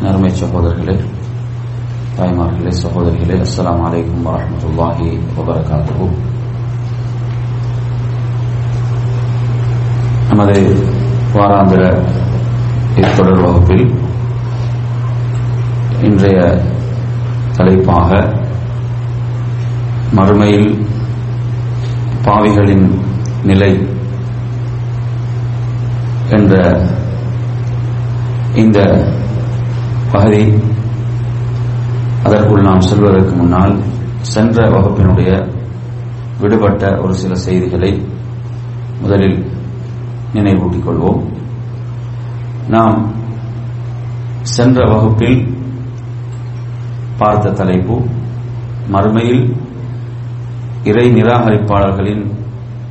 அருமை சகோதரர்களே தாய்மார்களே சகோதரிகளே அஸ்லாம் வலைக்கம் வரமத்துல்லாஹி வபரகாத்து நமது வாராந்திர இத்தொடர் வகுப்பில் இன்றைய தலைப்பாக மறுமையில் பாவிகளின் நிலை என்ற இந்த பகுதி. அதற்குள் நாம் செல்வதற்கு முன்னால் சென்ற வகுப்பினுடைய விடுபட்ட ஒரு சில செய்திகளை முதலில் நினைவூட்டிக் கொள்வோம். நாம் சென்ற வகுப்பில் பார்த்த தலைப்பு மறுமையில் இறை நிராகரிப்பாளர்களின்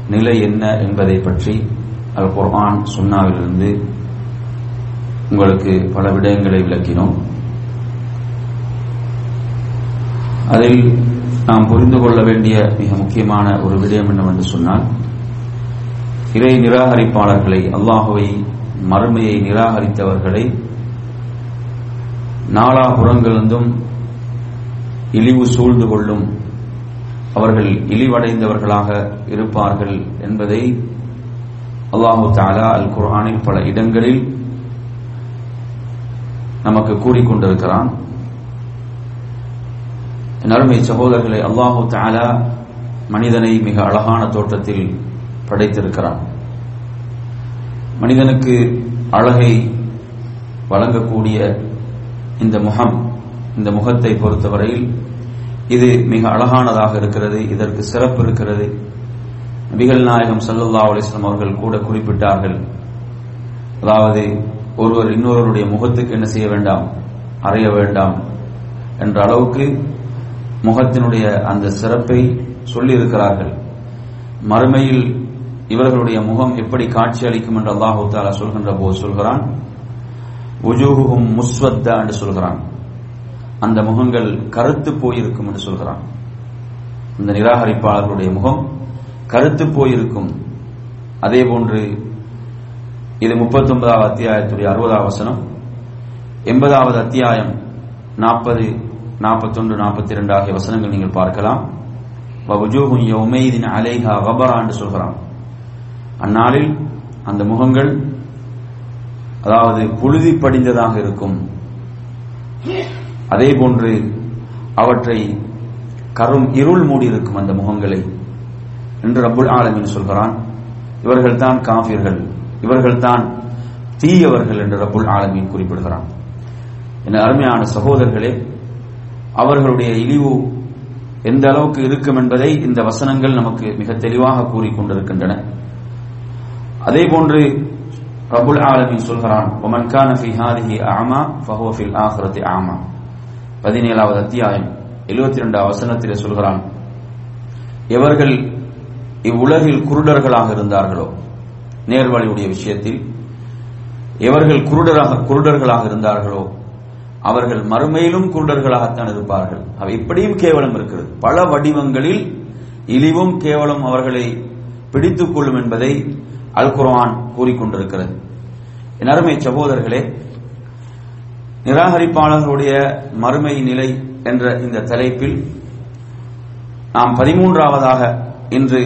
நிலை என்ன என்பதை பற்றி அல் குர்ஆன் சுன்னாவிலிருந்து உங்களுக்கு பல விடயங்களை விளக்கினோம். அதில் நாம் புரிந்து கொள்ள வேண்டிய மிக முக்கியமான ஒரு விடயம் என்னவென்று சொன்னால் இறை நிராகரிப்பாளர்களை அல்லாஹுவை மறுமையை நிராகரித்தவர்களை நாலாபுறங்களிருந்தும் இழிவு சூழ்ந்து கொள்ளும் அவர்கள் இழிவடைந்தவர்களாக இருப்பார்கள் என்பதை அல்லாஹு தாலா அல் குர்ஆனில் பல இடங்களில் நமக்கு கூறிக்கொண்டிருக்கிறான் நறுமை சகோதரர்களை அல்லாஹு தாலா மனிதனை மிக அழகான தோற்றத்தில் படைத்திருக்கிறான். மனிதனுக்கு அழகை வழங்கக்கூடிய இந்த முகம் இந்த முகத்தை பொறுத்தவரையில் இது மிக அழகானதாக இருக்கிறது இதற்கு சிறப்பு இருக்கிறது. நபிகள் நாயகம் சல்லுல்லா அலிஸ்லாம் அவர்கள் கூட குறிப்பிட்டார்கள். அதாவது ஒருவர் இன்னொருவருடைய முகத்துக்கு என்ன செய்ய வேண்டாம்? அறைய வேண்டாம். என்ற அளவுக்கு முகத்தினுடைய அந்த சிறப்பை சொல்லியிருக்கிறார்கள். மறுமையில் இவர்களுடைய முகம் எப்படி காட்சி அளிக்கும் என்று அல்லாஹு தாலா சொல்கின்ற போது சொல்கிறான் உஜூகும் முஸ்வத்தா என்று சொல்கிறான். அந்த முகங்கள் கருத்து போயிருக்கும் என்று சொல்கிறான். இந்த நிராகரிப்பாளர்களுடைய முகம் கருத்து போயிருக்கும். அதே போன்று இது முப்பத்தி ஒன்பதாவது அத்தியாயத்துடைய அறுபதாவது வசனம். எண்பதாவது அத்தியாயம் நாற்பது நாற்பத்தொன்று நாற்பத்தி இரண்டு ஆகிய வசனங்கள் நீங்கள் பார்க்கலாம். உமைதின் அலைஹா வபரா என்று சொல்கிறான். அந்நாளில் அந்த முகங்கள் அதாவது புழுதி படிந்ததாக இருக்கும். அதே போன்று அவற்றை கரும் இருள் மூடி இருக்கும் அந்த முகங்களை. என்று ரப்புல் ஆலமின் சொல்கிறான். இவர்கள் தான் காஃபியர்கள் இவர்கள் தான் தீயவர்கள் என்று ரபுல் ஆலமீன் குறிப்பிடுகிறான். என அருமையான சகோதரர்களே அவர்களுடைய இழிவு எந்த அளவுக்கு இருக்கும் என்பதை இந்த வசனங்கள் நமக்கு மிக தெளிவாக கூறிக்கொண்டிருக்கின்றன அதே போன்று ரபுல் ஆலமின் சொல்கிறான் ஒமன் கான ஃபி ஹாதிஹி ஆமா ஃபஹுவ ஃபில் ஆமா பதினேழாவது அத்தியாயம் எழுபத்தி ரெண்டாவது வசனத்திலே சொல்கிறான் எவர்கள் இவ்வுலகில் குருடர்களாக இருந்தார்களோ நேர்வழியுடைய விஷயத்தில் எவர்கள் குருடராக குருடர்களாக இருந்தார்களோ அவர்கள் மறுமையிலும் குருடர்களாகத்தான் இருப்பார்கள். அவை இப்படியும் கேவலம் இருக்கிறது. பல வடிவங்களில் இழிவும் கேவலம் அவர்களை பிடித்துக் கொள்ளும் என்பதை அல் குர்ஆன் கூறிக்கொண்டிருக்கிறது. என் அருமை சகோதரர்களே நிராகரிப்பாளர்களுடைய மறுமை நிலை என்ற இந்த தலைப்பில் நாம் பதிமூன்றாவதாக இன்று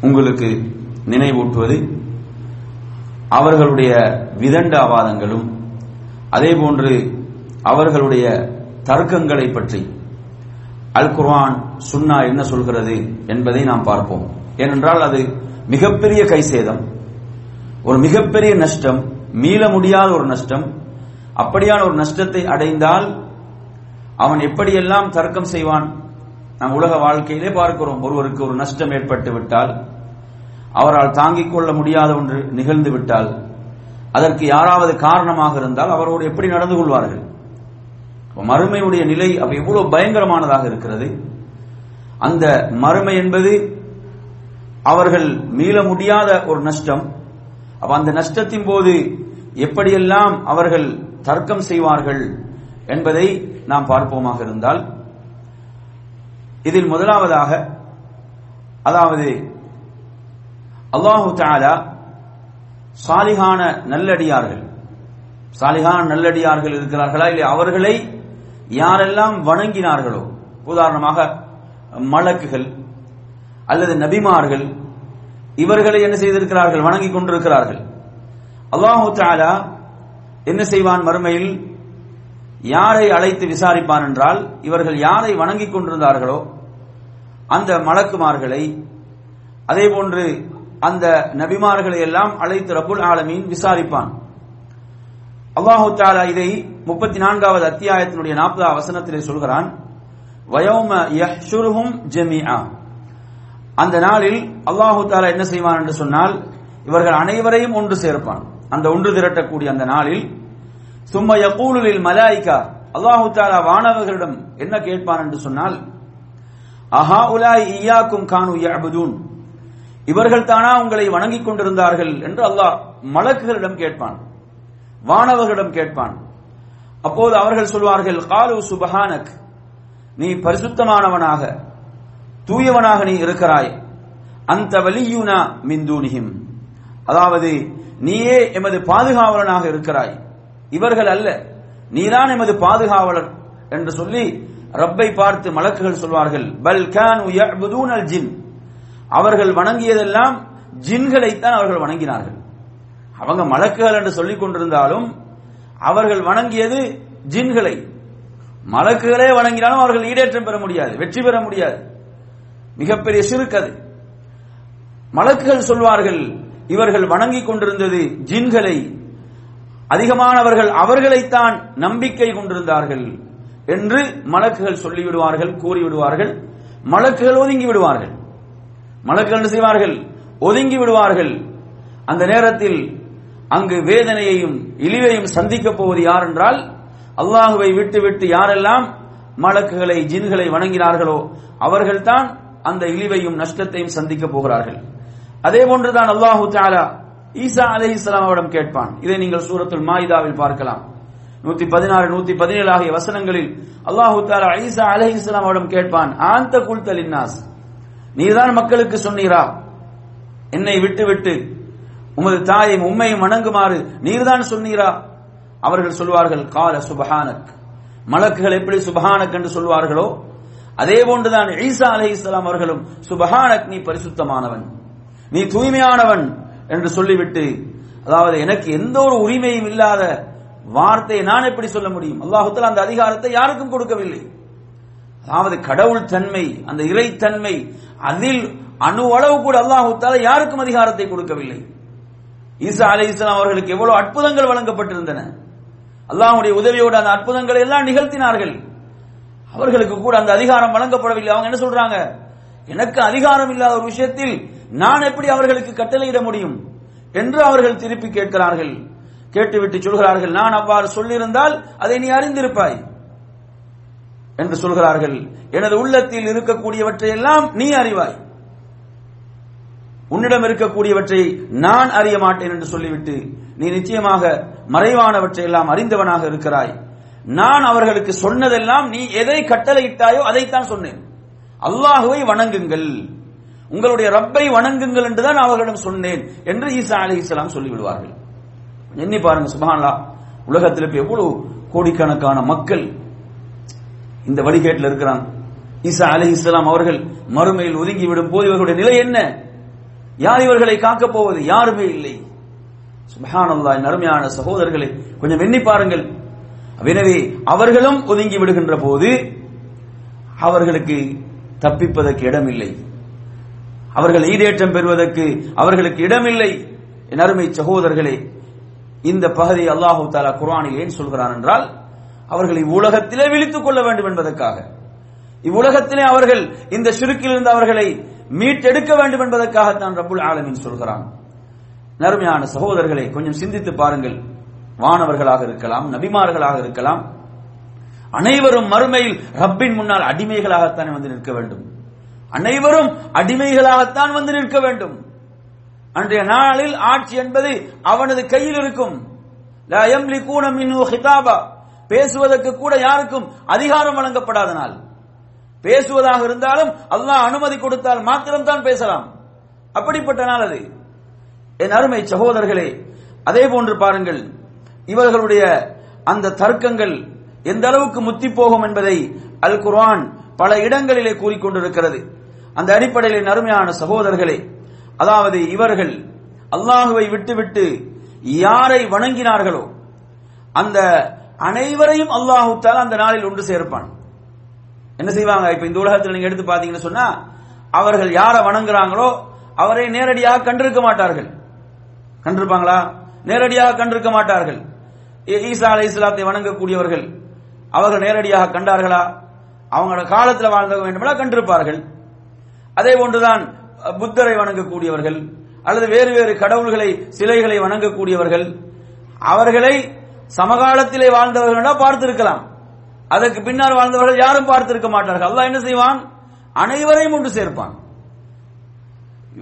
உங்களுக்கு நினைவூட்டுவது அவர்களுடைய விதண்டாவாதங்களும் அதேபோன்று அவர்களுடைய தர்க்கங்களை பற்றி அல் குர்ஆன் சுன்னா என்ன சொல்கிறது என்பதை நாம் பார்ப்போம். ஏனென்றால் அது மிகப்பெரிய கைசேதம் ஒரு மிகப்பெரிய நஷ்டம் மீள முடியாத ஒரு நஷ்டம். அப்படியான ஒரு நஷ்டத்தை அடைந்தால் அவன் எப்படியெல்லாம் தர்க்கம் செய்வான்? நாம் உலக வாழ்க்கையிலே பார்க்கிறோம். ஒருவருக்கு ஒரு நஷ்டம் ஏற்பட்டு விட்டால் அவரால் தாங்கிக் கொள்ள முடியாத ஒன்று நிகழ்ந்து விட்டால் அதற்கு யாராவது காரணமாக இருந்தால் அவரோடு எப்படி நடந்து கொள்வார்கள்? மறுமையுடைய நிலை அப்ப எவ்வளவு பயங்கரமானதாக இருக்கிறது? அந்த மறுமை என்பது அவர்கள் மீள முடியாத ஒரு நஷ்டம். அப்ப அந்த நஷ்டத்தின் போது எப்படியெல்லாம் அவர்கள் தர்க்கம் செய்வார்கள் என்பதை நாம் பார்ப்போமாக இருந்தால் இதில் முதலாவதாக அதாவது அல்லாஹு தாலா சாலிகான நல்லடியார்கள். சாலிகான நல்லடியார்கள் இருக்கிறார்களா இல்லை அவர்களை யாரெல்லாம் வணங்கினார்களோ உதாரணமாக மலக்குகள் அல்லது நபிமார்கள் இவர்களை என்ன செய்திருக்கிறார்கள்? வணங்கிக் கொண்டிருக்கிறார்கள். அல்லாஹு தாலா என்ன செய்வான் மறுமையில்? யாரை அழைத்து விசாரிப்பான் என்றால் இவர்கள் யாரை வணங்கிக் கொண்டிருந்தார்களோ அந்த மலக்குமார்களை அதே போன்று அந்த நபிமார்களை எல்லாம் அழைத்து ரபுல் ஆலமீன் விசாரிப்பான். அல்லாஹு தாலா இதை முப்பத்தி நான்காவது அத்தியாயத்தினுடைய நாற்பதாவது வசனத்திலே சொல்கிறான். வயோம யஹ்ஷுருஹும் ஜெமியா அந்த நாளில் அல்லாஹு தாலா என்ன செய்வான் என்று சொன்னால் இவர்கள் அனைவரையும் ஒன்று சேர்ப்பான். அந்த ஒன்று திரட்டக்கூடிய அந்த நாளில் சும்ம யகூலுலில் மலாய்கா. அல்லாஹு தாலா வானவர்களிடம் என்ன கேட்பான் என்று சொன்னால் அஹா உலாய் ஈயாக்கும் கானு யஅபுதூன். இவர்கள் தானா உங்களை வணங்கிக் கொண்டிருந்தார்கள் என்று அல்லாஹ் மலக்குகளிடம் கேட்பான் வானவர்களிடம் கேட்பான். அப்போது அவர்கள் சொல்வார்கள் காலு சுபஹானக் நீ பரிசுத்தமானவனாக தூயவனாக நீ இருக்கிறாய். அந்த வலியுனா மிந்தூனிகிம் அதாவது நீயே எமது பாதுகாவலனாக இருக்கிறாய். இவர்கள் அல்ல நீதான் எமது பாதுகாவலர் என்று சொல்லி ரப்பை பார்த்து மலக்குகள் சொல்வார்கள் பல் கான் ஜின். அவர்கள் வணங்கியதெல்லாம் ஜின்களைத்தான் அவர்கள் வணங்கினார்கள். அவங்க மலக்குகள் என்று சொல்லிக் கொண்டிருந்தாலும் அவர்கள் வணங்கியது ஜின்களை. மலக்குகளே வணங்கினாலும் அவர்கள் ஈடேற்றம் பெற முடியாது வெற்றி பெற முடியாது. மிகப்பெரிய சிறுக்கது மலக்குகள் சொல்வார்கள் இவர்கள் வணங்கிக் கொண்டிருந்தது ஜின்களை. அதிகமானவர்கள் அவர்களைத்தான் நம்பிக்கை கொண்டிருந்தார்கள் என்று மலக்குகள் சொல்லிவிடுவார்கள் கூறிவிடுவார்கள். மலக்குகள் ஒதுங்கி விடுவார்கள். மலக்கள் என்ன செய்வார்கள் ஒதுங்கி விடுவார்கள். அந்த நேரத்தில் அங்கு வேதனையையும் இழிவையும் சந்திக்கப் போவது யார் என்றால் அல்லாஹுவை விட்டு விட்டு யாரெல்லாம் மலக்குகளை ஜின்களை வணங்கினார்களோ அவர்கள்தான் அந்த இழிவையும் நஷ்டத்தையும் சந்திக்கப் போகிறார்கள். அதே போன்றுதான் அல்லாஹு தாலா ஈசா அலி இஸ்லாம் அவரிடம் கேட்பான். இதை நீங்கள் சூரத்துல் மாயிதாவில் பார்க்கலாம். நூத்தி பதினாறு நூத்தி பதினேழு ஆகிய வசனங்களில் அல்லாஹு தாலா ஈசா அலி இஸ்லாம் அவரிடம் கேட்பான் ஆந்த குல்தல் இன்னாஸ் நீதான் மக்களுக்கு சொன்னீரா? என்னை விட்டு விட்டு உமது தாயையும் உண்மையும் வணங்குமாறு நீர்தான் சொன்னீரா? அவர்கள் சொல்வார்கள் கால சுபஹானக். மலக்குகள் எப்படி சுபஹானக் என்று சொல்வார்களோ அதே போன்றுதான் ஈசா அலி இஸ்லாம் அவர்களும் சுபஹானக் நீ பரிசுத்தமானவன். நீ தூய்மையானவன் என்று சொல்லிவிட்டு அதாவது எனக்கு எந்த ஒரு உரிமையும் இல்லாத வார்த்தையை நான் எப்படி சொல்ல முடியும்? அல்லாஹுத்தல் அந்த அதிகாரத்தை யாருக்கும் கொடுக்கவில்லை. அதாவது கடவுள் தன்மை அந்த இறைத்தன்மை அதில் அணு அளவு கூட அல்லாஹுத்தால யாருக்கும் அதிகாரத்தை கொடுக்கவில்லை. ஈசா அலி இஸ்லாம் அவர்களுக்கு எவ்வளவு அற்புதங்கள் வழங்கப்பட்டிருந்தன. அல்லாஹுடைய உதவியோடு அந்த அற்புதங்களை எல்லாம் நிகழ்த்தினார்கள். அவர்களுக்கு கூட அந்த அதிகாரம் வழங்கப்படவில்லை. அவங்க என்ன சொல்றாங்க? எனக்கு அதிகாரம் இல்லாத ஒரு விஷயத்தில் நான் எப்படி அவர்களுக்கு கட்டளையிட முடியும்? என்று அவர்கள் திருப்பி கேட்கிறார்கள். கேட்டுவிட்டு சொல்கிறார்கள் நான் அவ்வாறு சொல்லியிருந்தால் அதை நீ அறிந்திருப்பாய். என்று சொல்கிறார்கள். எனது உள்ளத்தில் இருக்கக்கூடியவற்றை எல்லாம் நீ அறிவாய். உன்னிடம் இருக்கக்கூடியவற்றை நான் அறிய மாட்டேன் என்று சொல்லிவிட்டு நீ நிச்சயமாக மறைவானவற்றை எல்லாம் அறிந்தவனாக இருக்கிறாய். நான் அவர்களுக்கு சொன்னதெல்லாம் நீ எதை கட்டளையிட்டாயோ அதைத்தான் சொன்னேன். அல்லாஹுவை வணங்குங்கள். உங்களுடைய ரப்பை வணங்குங்கள் என்றுதான் அவர்களிடம் சொன்னேன் என்று ஈசா அலிஹிஸ்லாம் சொல்லிவிடுவார்கள். எண்ணி பாருங்க சுபான்லா உலகத்தில் இப்ப எவ்வளவு கோடிக்கணக்கான மக்கள் இந்த வழிகேட்டில் இருக்கிறான். ஈசா அலி இஸ்லாம் அவர்கள் மறுமையில் ஒதுங்கி விடும் போது இவர்களுடைய நிலை என்ன? யார் இவர்களை காக்கப் போவது? யாருமே இல்லை. சுபஹானல்லா என் அருமையான சகோதரர்களை கொஞ்சம் எண்ணி பாருங்கள். எனவே அவர்களும் ஒதுங்கி விடுகின்ற போது அவர்களுக்கு தப்பிப்பதற்கு இடமில்லை. அவர்கள் ஈடேற்றம் பெறுவதற்கு அவர்களுக்கு இடமில்லை. என் அருமை சகோதரர்களே இந்த பகுதி அல்லாஹு தாலா குர்ஆனில் ஏன் சொல்கிறான் என்றால் அவர்களை உலகத்திலே விழித்துக் கொள்ள வேண்டும் என்பதற்காக. இவ்வுலகத்திலே அவர்கள் இந்த சுருக்கிலிருந்து அவர்களை மீட்டெடுக்க வேண்டும் என்பதற்காகத்தான் ரப்புல் ஆலமின் சொல்கிறான். நறுமையான சகோதரர்களை கொஞ்சம் சிந்தித்து பாருங்கள். வானவர்களாக இருக்கலாம் நபிமார்களாக இருக்கலாம். அனைவரும் மறுமையில் ரப்பின் முன்னால் அடிமைகளாகத்தான் வந்து நிற்க வேண்டும். அனைவரும் அடிமைகளாகத்தான் வந்து நிற்க வேண்டும். அன்றைய நாளில் ஆட்சி என்பது அவனது கையில் இருக்கும். லா யம்லிகூன இன்னு ஹிதாபா. பேசுவதற்கு கூட யாருக்கும் அதிகாரம் வழங்கப்படாத நாள் பேசுவதாக இருந்தாலும் அல்லாஹ் அனுமதி கொடுத்தால் மாத்திரம்தான் பேசலாம். அப்படிப்பட்ட நாள் அது. என் அருமை சகோதரர்களே அதே போன்று பாருங்கள். இவர்களுடைய அந்த தர்க்கங்கள் எந்த அளவுக்கு முத்தி போகும் என்பதை அல் குர்ஆன் பல இடங்களிலே கூறிக்கொண்டிருக்கிறது அந்த அடிப்படையில் அருமையான சகோதரர்களே அதாவது இவர்கள் அல்லாஹுவை விட்டுவிட்டு யாரை வணங்கினார்களோ அந்த அனைவரையும் அல்லாஹு தாலா அந்த நாளில் ஒன்று சேர்ப்பான். என்ன செய்வாங்க? இப்ப இந்த உலகத்தில் நீங்க எடுத்து பாத்தீங்கன்னு சொன்னா அவர்கள் யாரை வணங்குறாங்களோ அவரை நேரடியாக கண்டிருக்க மாட்டார்கள். கண்டிருப்பாங்களா? நேரடியாக கண்டிருக்க மாட்டார்கள். ஈசா அலை இஸ்லாத்தை வணங்கக்கூடியவர்கள் அவர்கள் நேரடியாக கண்டார்களா? அவங்களோட காலத்தில் வாழ்ந்த வேண்டுமெனா கண்டிருப்பார்கள். அதே போன்றுதான் புத்தரை வணங்கக்கூடியவர்கள் அல்லது வேறு வேறு கடவுள்களை சிலைகளை வணங்கக்கூடியவர்கள் அவர்களை சமகாலத்திலே வாழ்ந்தவர்களா பார்த்திருக்கலாம். அதற்கு பின்னால் வாழ்ந்தவர்கள் யாரும் பார்த்திருக்க மாட்டார்கள். அல்லாஹ் என்ன செய்வான்? அனைவரையும் ஒன்று சேர்ப்பான்.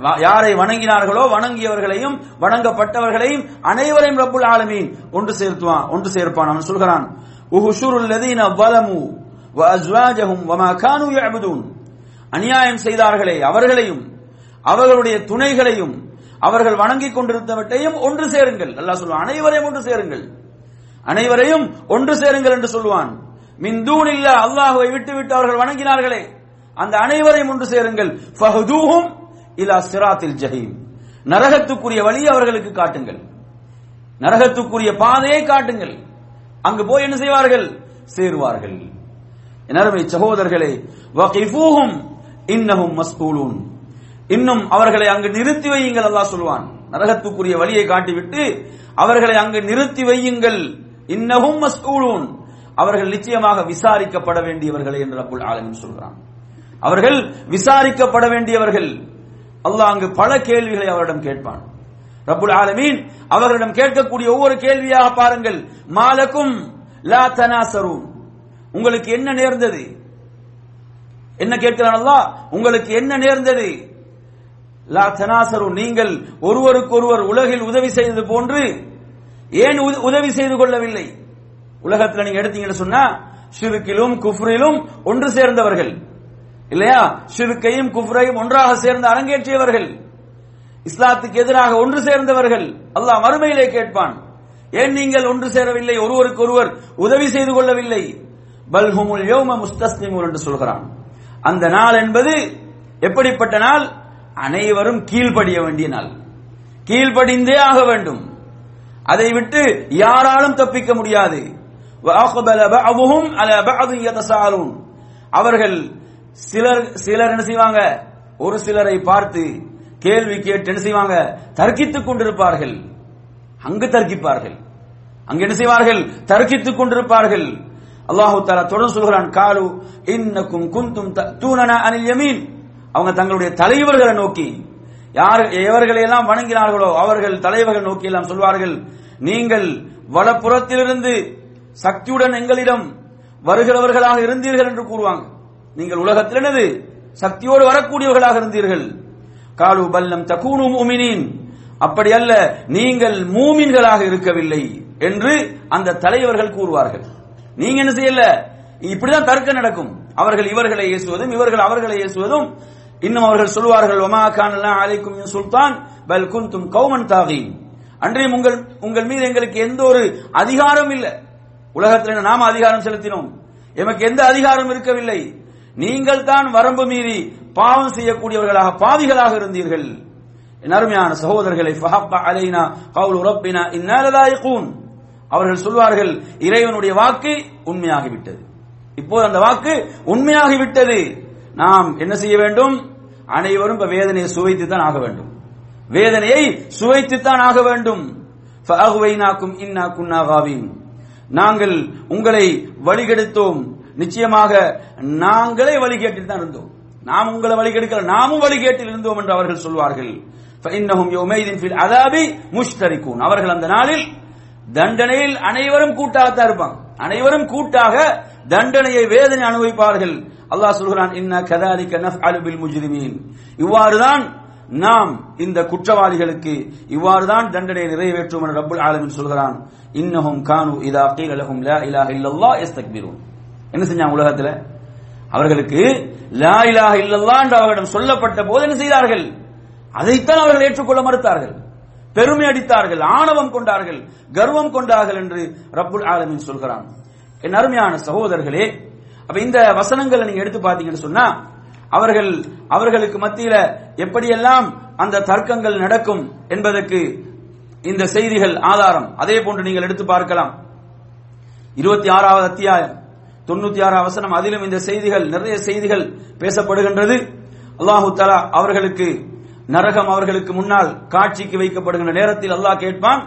வா- யாரை வணங்கினார்களோ வணங்கியவர்களையும் வணங்கப்பட்டவர்களையும் அனைவரையும் ரப்புல் ஆலமீன் ஒன்று சேர்த்துவான் ஒன்று சேர்ப்பான் அவன் சொல்கிறான். உஹுஷுருல் லதீன வலமு வ வமகானு வமா யஅபுதூன். அநியாயம் செய்தார்களே அவர்களையும் அவர்களுடைய துணைகளையும் அவர்கள் வணங்கிக் கொண்டிருந்தவற்றையும் ஒன்று சேருங்கள். அல்லாஹ் சொல்லுவான் அனைவரையும் ஒன்று சேருங்கள். அனைவரையும் ஒன்று சேருங்கள் என்று சொல்லுவான். மின் இல்ல அல்லாஹுவை விட்டு விட்டு அவர்கள் வணங்கினார்களே. அந்த அனைவரையும் ஒன்று சேருங்கள். ஃபஹுதூஹும் இலா சிராத்தில் ஜஹீம். நரகத்துக்குரிய வழியை அவர்களுக்கு காட்டுங்கள். நரகத்துக்குரிய பாதையை காட்டுங்கள். அங்கு போய் என்ன செய்வார்கள்? சேருவார்கள். என் சகோதரர்களே வகிஃபூஹும் இன்னஹும் மஸ்கூலூன். இன்னும் அவர்களை அங்கு நிறுத்தி வையுங்கள் அல்லாஹ் சொல்வான். நரகத்துக்குரிய வழியை காட்டிவிட்டு அவர்களை அங்கு நிறுத்தி வையுங்கள். இன்னஹும் மஸ்கூலூன். அவர்கள் நிச்சயமாக விசாரிக்கப்பட வேண்டியவர்களே என்று ரப்புல் ஆலமின் சொல்கிறான். அவர்கள் விசாரிக்கப்பட வேண்டியவர்கள். அல்லாஹ் அங்கு பல கேள்விகளை அவரிடம் கேட்பான். ரப்புல் ஆலமீன் அவர்களிடம் கேட்கக்கூடிய ஒவ்வொரு கேள்வியாக பாருங்கள். மாலக்கும் லா தனாசரும் உங்களுக்கு என்ன நேர்ந்தது? என்ன கேட்கிறான் அல்லாஹ்? உங்களுக்கு என்ன நேர்ந்தது? லா தனாசரும் நீங்கள் ஒருவருக்கொருவர் உலகில் உதவி செய்தது போன்று ஏன் உத- உதவி செய்து கொள்ளவில்லை? உலகத்துல நீங்க எடுத்தீங்கன்னு சொன்னா ஷிருக்கிலும் குஃப்ரிலும் ஒன்று சேர்ந்தவர்கள். இல்லையா? ஷிருக்கையும் குஃப்ரையும் ஒன்றாக சேர்ந்து அரங்கேற்றியவர்கள். இஸ்லாத்துக்கு எதிராக ஒன்று சேர்ந்தவர்கள். அல்லாஹ் மறுமையிலே கேட்பான். ஏன் நீங்கள் ஒன்று சேரவில்லை? ஒருவருக்கொருவர் உதவி செய்து கொள்ளவில்லை. பல்ஹுமுல் யோம முஸ்தஸ்லிமூன் என்று சொல்கிறான். அந்த நாள் என்பது எப்படிப்பட்ட நாள்? அனைவரும் கீழ்படிய வேண்டிய நாள். கீழ்படிந்தே ஆக வேண்டும். அதை விட்டு யாராலும் தப்பிக்க முடியாது. அவர்கள் சிலர் சிலர் என்ன செய்வாங்க? ஒரு சிலரை பார்த்து கேள்வி கேட்டு என்ன செய்வாங்க? தர்க்கித்துக் கொண்டிருப்பார்கள். அங்கு தர்க்கிப்பார்கள். அங்கு என்ன செய்வார்கள்? தர்க்கித்துக் கொண்டிருப்பார்கள். அல்லாஹு தாலா தொடர்ந்து சொல்கிறான் காலு இன்னக்கும் குந்தும் தூணன அனில் யமீன். அவங்க தங்களுடைய தலைவர்களை நோக்கி யார் எவர்களை எல்லாம் வணங்கினார்களோ அவர்கள் தலைவர்கள் நோக்கி எல்லாம் சொல்வார்கள் நீங்கள் வலப்புறத்திலிருந்து சக்தியுடன் எங்களிடம் வருகிறவர்களாக இருந்தீர்கள் என்று கூறுவாங்க. நீங்கள் உலகத்தில் என்னது? சக்தியோடு வரக்கூடியவர்களாக இருந்தீர்கள். காலு பல்லம் தகூனு மூமினின். அப்படி அல்ல நீங்கள் மூமின்களாக இருக்கவில்லை என்று அந்த தலைவர்கள் கூறுவார்கள். நீங்க என்ன செய்யல? இப்படிதான் தர்க்கம் நடக்கும். அவர்கள் இவர்களை ஏசுவதும் இவர்கள் அவர்களை ஏசுவதும் இன்னும் அவர்கள் சொல்வார்கள் ஒமா கான் அலைக்கும் சுல்தான் பல் குந்தும் கௌமன் தாகீன். அன்றையும் உங்கள் உங்கள் மீது எங்களுக்கு எந்த ஒரு அதிகாரம் இல்லை. உலகத்தில் நாம அதிகாரம் செலுத்தினோம்? எமக்கு எந்த அதிகாரம் இருக்கவில்லை? நீங்கள் தான் வரம்பு மீறி பாவம் செய்யக்கூடியவர்களாக பாவிகளாக இருந்தீர்கள். அருமையான சகோதரர்களை அலைனா கவுல் ரப்பினா அவர்கள் சொல்வார்கள் இறைவனுடைய வாக்கு உண்மையாகிவிட்டது. இப்போது அந்த வாக்கு உண்மையாகிவிட்டது. நாம் என்ன செய்ய வேண்டும்? அனைவரும் இப்ப வேதனையை சுவைத்து தான் ஆக வேண்டும். வேதனையை சுவைத்துத்தான் ஆக வேண்டும். இன்னா குன்னாகாவின் நாங்கள் உங்களை வழிகெடுத்தோம். நிச்சயமாக நாங்களே வழிகேட்டில் தான் இருந்தோம். நாம் உங்களை வழிகெடுக்கல நாமும் வழிகேட்டில் இருந்தோம் என்று அவர்கள் சொல்வார்கள். அதாபி முஷ்தரிக்கும் அவர்கள் அந்த நாளில் தண்டனையில் அனைவரும் கூட்டாகத்தான் இருப்பாங்க. அனைவரும் கூட்டாக தண்டனையை வேதனை அனுபவிப்பார்கள். அல்லாஹ் சொல்கிறான் இன்ன கதாலிக்க நஃப் அலுபில் முஜ்ரிமீன். இவ்வாறுதான் நாம் இந்த குற்றவாளிகளுக்கு இவ்வாறுதான் தண்டனையை நிறைவேற்றும் என ரப்புல் ஆலமின் சொல்கிறான். இன்னஹும் கானு இதா கீல லஹும் லா இலாஹ இல்லல்லா யஸ்தக்பிரூன். என்ன செஞ்சாங்க உலகத்துல? அவர்களுக்கு லா இலாஹ இல்லல்லா என்று அவர்களிடம் சொல்லப்பட்ட போது என்ன செய்தார்கள்? அதைத்தான் அவர்கள் ஏற்றுக்கொள்ள மறுத்தார்கள். பெருமை அடித்தார்கள் ஆணவம் கொண்டார்கள் கர்வம் கொண்டார்கள் என்று ரப்புல் ஆலமின் சொல்கிறான். என் அருமையான சகோதரர்களே அப்ப இந்த வசனங்களை நீங்க எடுத்து பாத்தீங்கன்னு சொன்னா அவர்கள் அவர்களுக்கு மத்தியில எப்படியெல்லாம் அந்த தர்க்கங்கள் நடக்கும் என்பதற்கு இந்த செய்திகள் ஆதாரம். அதே போன்று நீங்கள் எடுத்து பார்க்கலாம். இருபத்தி ஆறாவது அத்தியாயம் தொண்ணூத்தி ஆறாவது வசனம் அதிலும் இந்த செய்திகள் நிறைய செய்திகள் பேசப்படுகின்றது. அல்லாஹு தலா அவர்களுக்கு நரகம் அவர்களுக்கு முன்னால் காட்சிக்கு வைக்கப்படுகின்ற நேரத்தில் அல்லாஹ் கேட்பான்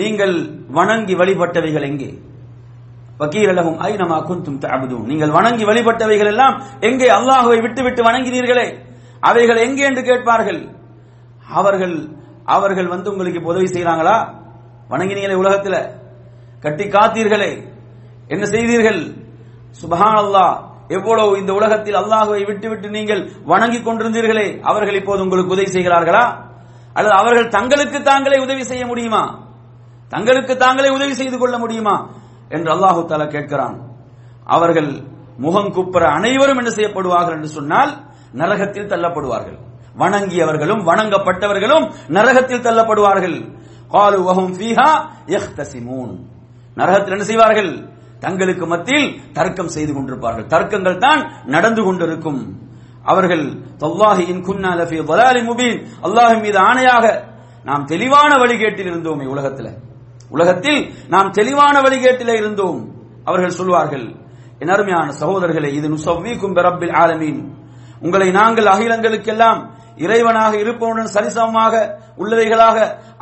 நீங்கள் வணங்கி வழிபட்டவைகள் எங்கே? வக்கீரலகும் ஐநமா குந்தும் தபுதும் நீங்கள் வணங்கி வழிபட்டவைகள் எல்லாம் எங்கே அல்லாஹுவை விட்டுவிட்டு வணங்கினீர்களே? அவைகள் எங்கே என்று கேட்பார்கள்? அவர்கள் அவர்கள் வந்து உங்களுக்கு உதவி செய்யறாங்களா வணங்கினீங்களே உலகத்துல. கட்டி காத்தீர்களே. என்ன செய்தீர்கள்? சுபஹான் அல்லாஹ் எவ்வளவு இந்த உலகத்தில் அல்லாஹுவை விட்டுவிட்டு நீங்கள் வணங்கி கொண்டிருந்தீர்களே? அவர்கள் இப்போது உங்களுக்கு உதவி செய்கிறார்களா? அல்லது அவர்கள் தங்களுக்கு தாங்களே உதவி செய்ய முடியுமா? தங்களுக்கு தாங்களே உதவி செய்து கொள்ள முடியுமா? என்று அல்லாஹு தாலா கேட்கிறான். அவர்கள் முகம் குப்புற அனைவரும் என்ன செய்யப்படுவார்கள் என்று சொன்னால் நரகத்தில் தள்ளப்படுவார்கள். வணங்கியவர்களும் வணங்கப்பட்டவர்களும் நரகத்தில் தள்ளப்படுவார்கள். காலு வஹும் ஃபீஹா யஹ்தசிமூன். நரகத்தில் என்ன செய்வார்கள்? தங்களுக்கு மத்தியில் தர்க்கம் செய்து கொண்டிருப்பார்கள். தர்க்கங்கள் தான் நடந்து கொண்டிருக்கும். அவர்கள் தல்லாஹி இன் குன்னா லஃபி முபீன். அல்லாஹ் மீது ஆணையாக நாம் தெளிவான வழிகேட்டில் இருந்தோமே உலகத்தில். உலகத்தில் நாம் தெளிவான வழிகேட்டிலே இருந்தோம். அவர்கள் சொல்வார்கள் என் அருமையான சகோதரர்களை இது நுசவ்விக்கும் பிரப்பில் ஆலமீன். உங்களை நாங்கள் அகிலங்களுக்கெல்லாம் இறைவனாக இருப்பவனுடன் சரிசமமாக உள்ளவைகளாக